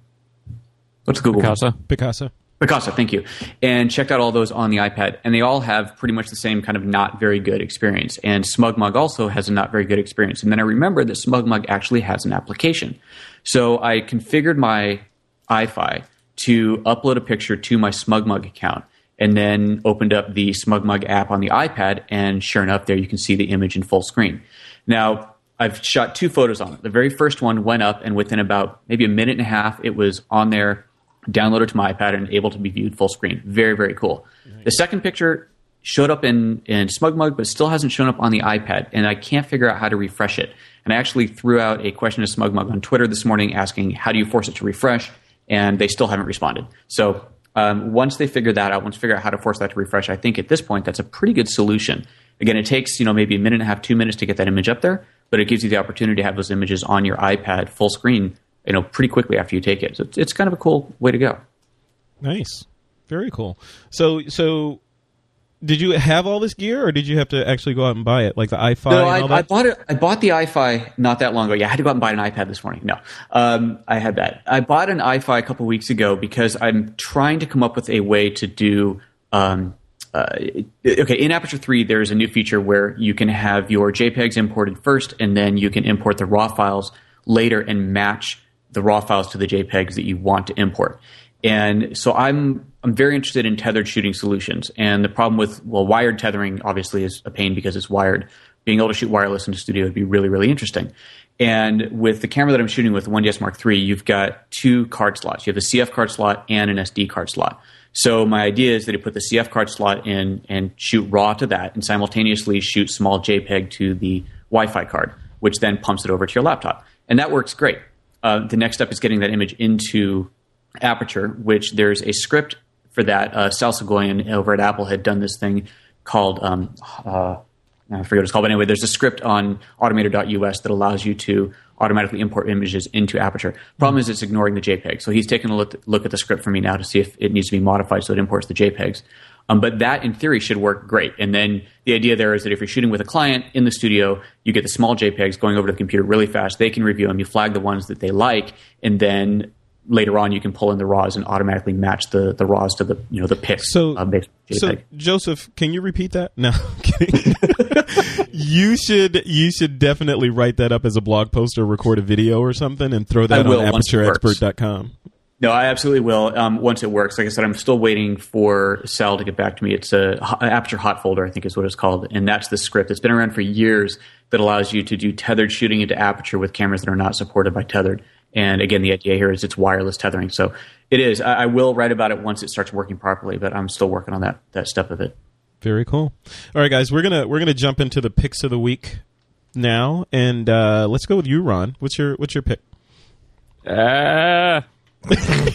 what's the Google one?
Casa.
Picasso.
Picasa, thank you. And checked out all those on the iPad, and they all have pretty much the same kind of not very good experience. And SmugMug also has a not very good experience. And then I remembered that SmugMug actually has an application. So I configured my Eye-Fi to upload a picture to my SmugMug account, and then opened up the SmugMug app on the iPad, and sure enough, there you can see the image in full screen. Now, I've shot two photos on it. The very first one went up, and within about maybe a minute and a half, it was on there, downloaded to my iPad, and able to be viewed full screen. Very, very cool. The second picture showed up in, in SmugMug, but still hasn't shown up on the iPad, and I can't figure out how to refresh it. And I actually threw out a question to SmugMug on Twitter this morning asking, how do you force it to refresh? And they still haven't responded. So um, once they figure that out, once figure out how to force that to refresh, I think at this point that's a pretty good solution. Again, it takes you know maybe a minute and a half, two minutes to get that image up there, but it gives you the opportunity to have those images on your iPad full screen, you know, pretty quickly after you take it. So it's kind of a cool way to go.
Nice. Very cool. So so did you have all this gear or did you have to actually go out and buy it? Like the Eye-Fi
No, I, I bought it. I bought the Eye-Fi not that long ago. Yeah, I had to go out and buy an iPad this morning. No, um, I had that. I bought an Eye-Fi a couple weeks ago because I'm trying to come up with a way to do. Um, uh, okay, in Aperture 3, there's a new feature where you can have your JPEGs imported first, and then you can import the RAW files later and match the RAW files to the JPEGs that you want to import. And so I'm I'm very interested in tethered shooting solutions. And the problem with well, wired tethering obviously is a pain because it's wired. Being able to shoot wireless in a studio would be really really interesting. And with the camera that I'm shooting with, the 1DS Mark III, you've got two card slots. You have a CF card slot and an SD card slot. So my idea is that you put the CF card slot in and shoot RAW to that, and simultaneously shoot small JPEG to the Wi-Fi card, which then pumps it over to your laptop, and that works great. Uh, the next step is getting that image into Aperture, which there's a script for that. Uh, Sal Soghoian over at Apple had done this thing called um, uh, I forget what it's called, but anyway, there's a script on Automator.us that allows you to automatically import images into Aperture. Problem is, it's ignoring the JPEG. So he's taking a look, look at the script for me now to see if it needs to be modified so it imports the JPEGs. Um, but that, in theory, should work great. And then the idea there is that if you're shooting with a client in the studio, you get the small JPEGs going over to the computer really fast. They can review them. You flag the ones that they like, and then later on you can pull in the raws and automatically match the, the raws to the you know the pics.
So,
uh,
so Joseph, can you repeat that? No, (laughs) you should you should definitely write that up as a blog post or record a video or something and throw that
I will
on
once it works.
apertureexpert.com.
No, I absolutely will. Um, once it works, like I said, I'm still waiting for Sal to get back to me. It's a Aperture Hot Folder, I think is what it's called, and that's the script. It's been around for years that allows you to do tethered shooting into Aperture with cameras that are not supported by tethered. And again, the idea here is it's wireless tethering. So it is. I, I will write about it once it starts working properly, but I'm still working on that that step of it.
Very cool. All right, guys, we're gonna we're gonna jump into the picks of the week now, and uh, let's go with you, Ron. What's your what's your pick?
Uh, (laughs)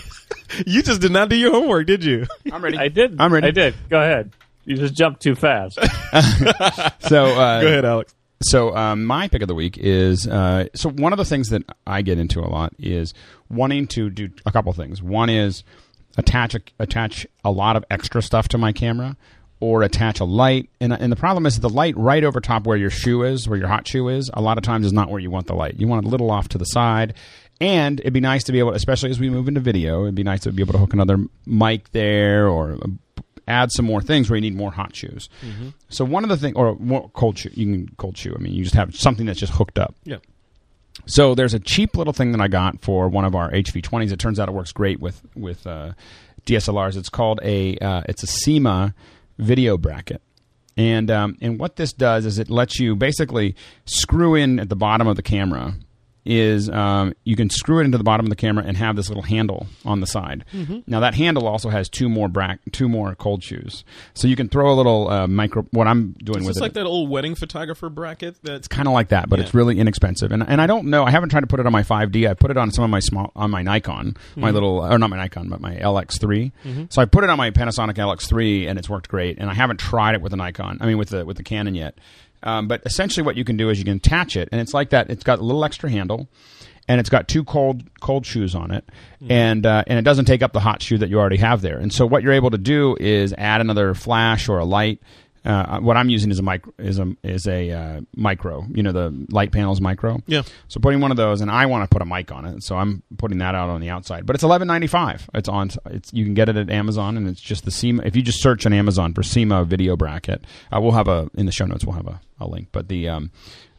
You just did not do your homework, did you? (laughs)
I'm ready.
I did.
I'm ready.
I did. Go ahead. You just jumped too fast. (laughs)
So uh,
Go ahead, Alex.
So um, my pick of the week is uh, so one of the things that I get into a lot is wanting to do a couple things. One is attach a, attach a lot of extra stuff to my camera, or attach a light. And and the problem is the light right over top where your shoe is, where your hot shoe is, a lot of times is not where you want the light. You want it a little off to the side. And it'd be nice to be able, especially as we move into video, it'd be nice to be able to hook another mic there or add some more things where you need more hot shoes. So one of the things, or more cold shoe, you can cold shoe. I mean, you just have something that's just hooked up.
Yeah.
So there's a cheap little thing that I got for one of our HV20s. It turns out it works great with with uh, DSLRs. It's called a uh, it's a Sima video bracket. And um, and what this does is it lets you basically screw in at the bottom of the camera is um, you can screw it into the bottom of the camera and have this little handle on the side. Now that handle also has two more brack two more cold shoes, so you can throw a little uh, micro. What I'm doing
Is
with
this
it,
like that old wedding photographer bracket? That's
kind of like that, but
Yeah.
it's really inexpensive. And and I don't know. I haven't tried to put it on my 5D. I put it on some of my small on my Nikon,
Mm-hmm.
my little or not my Nikon, but my LX3. So I put it on my Panasonic LX3, and it's worked great. And I haven't tried it with the Nikon. I mean, with the with the Canon yet. Um, but essentially, what you can do is you can attach it, and it's like that. It's got a little extra handle. And it's got two cold cold shoes on it, and uh, and it doesn't take up the hot shoe that you already have there. And so what you're able to do is add another flash or a light, uh, what I'm using is a micro is a is a uh, micro. You know the light panels micro.
Yeah.
So putting one of those, and I want to put a mic on it, so I'm putting that out on the outside. But it's eleven ninety five. It's on. It's you can get it at Amazon, and it's just the Sima. If you just search on Amazon for Sima video bracket, uh, we'll have a in the show notes. We'll have a, a link. But the um,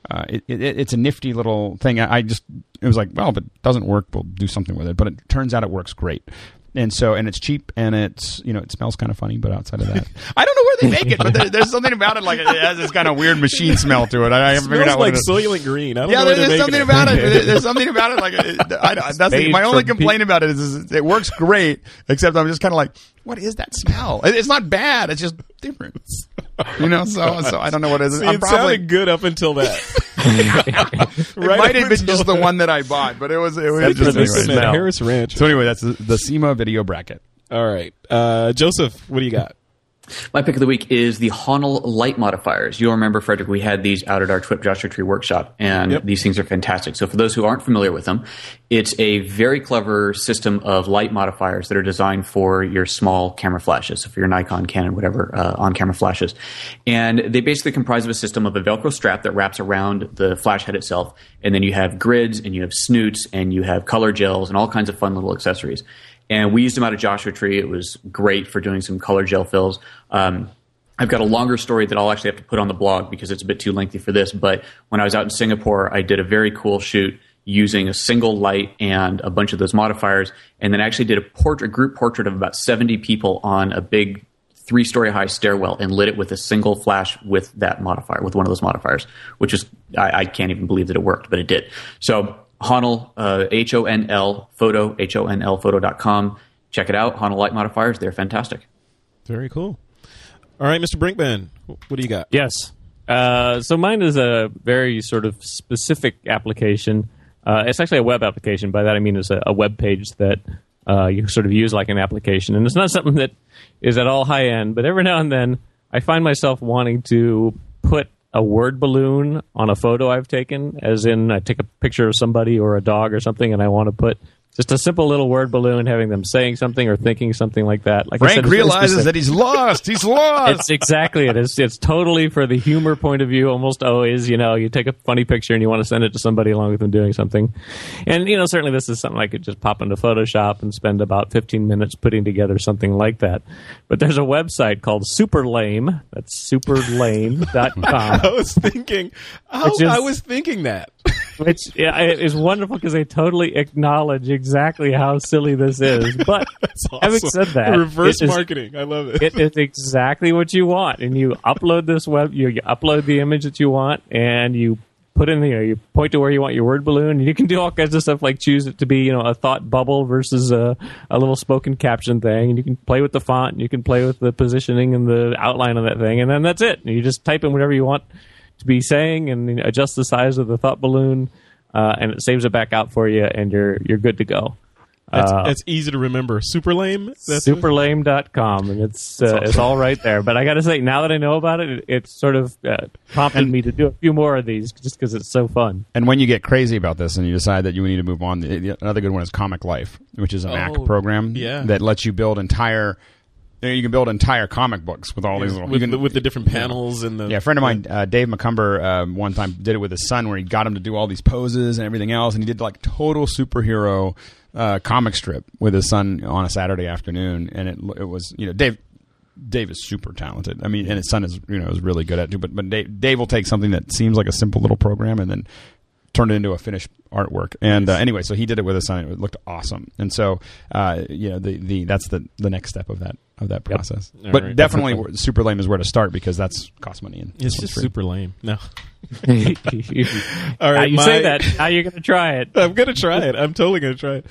uh, it, it, it's a nifty little thing. I, I just it was like, well, if it doesn't work, we'll do something with it. But it turns out it works great. And so, and it's cheap, and it's you know, it smells kind of funny. But outside of that, (laughs) I don't know where they make it, but there, there's something about it like it has this kind of weird machine smell to it. I, I haven't figured out
like
it is.
Soylent Green. I don't
Yeah,
know where
there- there's
making
something about it. (laughs) There- There's something about it. Like it, I, that's the, my only
from
complaint about it is, is it works great, except I'm just kind of like, what is that smell? It's not bad. It's just different. (laughs) You know, so so I don't know what it is.
See,
I'm
it
probably
sounded good up until that. (laughs) (laughs)
it
right
might have been
until
just the one that I bought, but it was it was just
the
anyway.
Harris Ranch.
So anyway, that's the, the Sima video bracket.
All right, uh, Joseph, what do you got?
My pick of the week is the Honl light modifiers. You'll remember, Frederick, we had these out at our TWIP Joshua Tree workshop, and
Yep.
these things are fantastic. So, for those who aren't familiar with them, it's a very clever system of light modifiers that are designed for your small camera flashes, so for your Nikon, Canon, whatever uh, on camera flashes. And they basically comprise of a system of a Velcro strap that wraps around the flash head itself, and then you have grids, and you have snoots, and you have color gels, and all kinds of fun little accessories and we used them out of Joshua Tree. It was great for doing some color gel fills. Um, I've got a longer story that I'll actually have to put on the blog because it's a bit too lengthy for this. But when I was out in Singapore, I did a very cool shoot using a single light and a bunch of those modifiers, and then actually did a group portrait of about 70 people on a big three story high stairwell and lit it with a single flash with that modifier, with one of those modifiers, which is, I, I can't even believe that it worked, but it did. So, Honl, uh, H O N L photo, H O N L photo.com. Check it out. Honl light modifiers. They're fantastic.
Very cool. All right, Mr. Brinkman, what do you got?
Yes. Uh, so mine is a very sort of specific application. Uh, it's actually a web application. By that I mean it's a, a web page that uh, you sort of use like an application. And it's not something that is at all high end, but every now and then I find myself wanting to put a word balloon on a photo I've taken, as in I take a picture of somebody or a dog or something, and I want to put just a simple little word balloon having them saying something or thinking something like that. Like I
Frank
said, it's
realizes
specific.
that he's lost. He's (laughs) lost.
It's exactly it. It's it's totally for the humor point of view. Almost always, you know, you take a funny picture and you want to send it to somebody along with them doing something. And you know, certainly this is something I could just pop into Photoshop and spend about 15 minutes putting together something like that. But there's a website called Super Lame. That's superlame.com. (laughs)
I was thinking,
Which is-
I was thinking that.
Which yeah, is wonderful because they totally acknowledge exactly how silly this is. (laughs) But
awesome.
having said that,
reverse
it is-
marketing. I love it.
it is exactly what you want, and you upload this web. You, you upload the image that you want, and you put in the you, know, you point to where you want your word balloon. And you can do all kinds of stuff like choose it to be you know a thought bubble versus a, a little spoken caption thing, and you can play with the font, and you can play with the positioning and the outline of that thing, and then that's it. And you just type in whatever you want to be saying, and you know, adjust the size of the thought balloon, uh, and it saves it back out for you, and you're you're good to go.
That's,
Uh,
that's easy to remember. Super lame. That's
superlame.com and it's uh, it's all right there but i gotta say now that i know about it it, it sort of uh, prompted me to do a few more of these just because it's so fun
And when you get crazy about this and you decide that you need to move on, the, the- another good one is Comic Life, which is a Mac
Oh,
program
yeah.
that lets you build entire. You can build entire comic books with all these little.
with,
can,
the, with the different panels and the
yeah, a friend of mine, uh, Dave McCumber, um, one time did it with his son, where he got him to do all these poses and everything else, and he did like total superhero uh, comic strip with his son on a Saturday afternoon, and it it was you know Dave. Dave is super talented. I mean, and his son is you know is really good at it too. But but Dave, Dave will take something that seems like a simple little program and then turn it into a finished artwork. And uh, anyway, so he did it with his son. It looked awesome. And so uh, you know the, the that's the the next step of that of that process.
All
but
right.
definitely, super lame is where to start because that's cost money and
It's just
free.
super lame. No.
all (laughs)
All right,
you
my-
say that now you're gonna try it
I'm gonna try it. I'm totally gonna try it.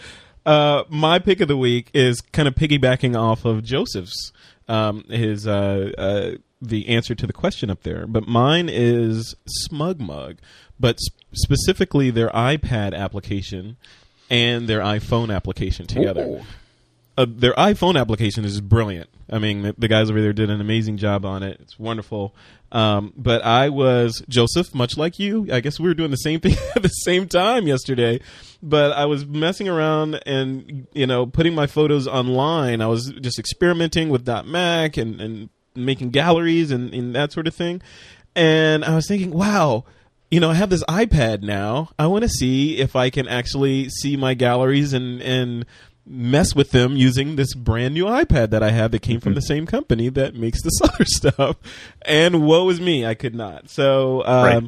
Uh, my pick of the week is kind of piggybacking off of Joseph's um, his uh, uh, the answer to the question up there, but mine is SmugMug, but sp- specifically their iPad application and their iPhone application together.
Ooh.
Uh, their iPhone application is brilliant. I mean, the, the guys over there did an amazing job on it. It's wonderful. Um, but I was Joseph, much like you. I guess we were doing the same (laughs) thing at the same time yesterday. But I was messing around and you know putting my photos online. I was just experimenting with .Mac and and making galleries and, and that sort of thing. And I was thinking, wow, you know, I have this iPad now. I want to see if I can actually see my galleries and and mess with them using this brand new iPad that I have that came from the same company that makes this other (laughs) stuff. And woe is me, I could not. So um,
Right.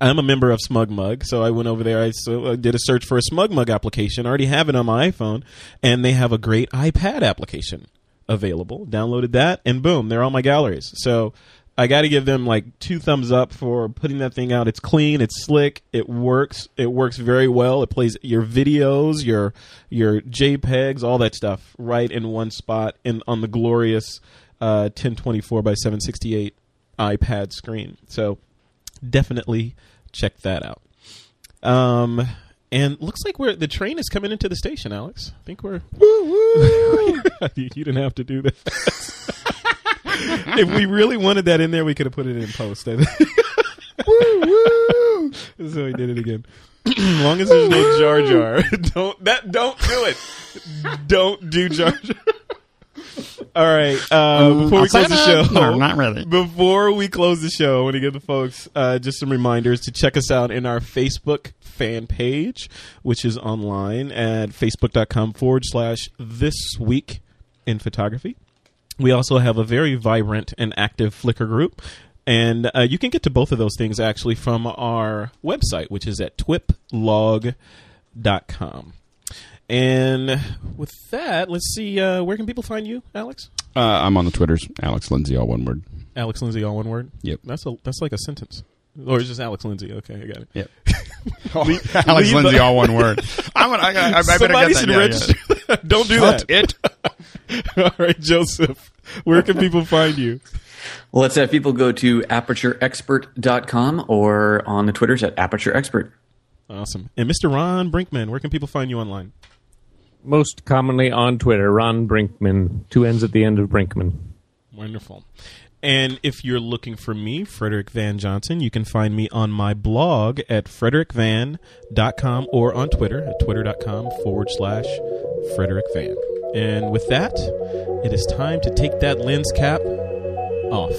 I'm a member of SmugMug, so I went over there. I so, uh, did a search for a SmugMug application. I already have it on my iPhone, and they have a great iPad application available. Downloaded that, and boom, they're on my galleries. So I got to give them like two thumbs up for putting that thing out. It's clean, it's slick, it works. It works very well. It plays your videos, your your JPEGs, all that stuff right in one spot, in on the glorious uh, 1024 by 768 iPad screen. So definitely check that out. Um, and looks like we're the train is coming into the station, Alex. I think we're. (laughs) you didn't have to do that. (laughs) if we really wanted that in there, we could have put it in post. (laughs) I think. so we did it again. as (clears throat) long as there's no Jar Jar, (laughs) don't that don't do it. Don't do Jar Jar. (laughs) All right. Uh, before we close the show,
No, not really.
before we close the show, I want to give the folks uh, just some reminders to check us out in our Facebook fan page, which is online at facebook.com forward slash this week in photography. We also have a very vibrant and active Flickr group. And uh, you can get to both of those things actually from our website, which is at twiplog.com. And with that, let's see, uh, where can people find you, Alex?
Uh, I'm on the Twitters, Alex Lindsay, all one word.
Alex Lindsay, all one word.
Yep.
That's a that's like a sentence, or it's just Alex Lindsay. Okay, I got it.
Yep. (laughs) (laughs) Alex Lindsay, all one word. I'm gonna, I, I, I better
Somebody
get that.
should
yeah, yeah.
Register. (laughs) Don't do
Shut
that.
it. (laughs)
All right, Joseph. Where can people find you?
Well, let's have people go to apertureexpert.com or on the Twitters at apertureexpert.
Awesome. And Mr. Ron Brinkman, where can people find you online?
most commonly on Twitter, Ron Brinkman, two ends at the end of Brinkman.
Wonderful. And if you're looking for me, Frederick Van Johnson, you can find me on my blog at frederickvan.com or on Twitter at twitter.com forward slash Frederick Van. And with that, it is time to take that lens cap off.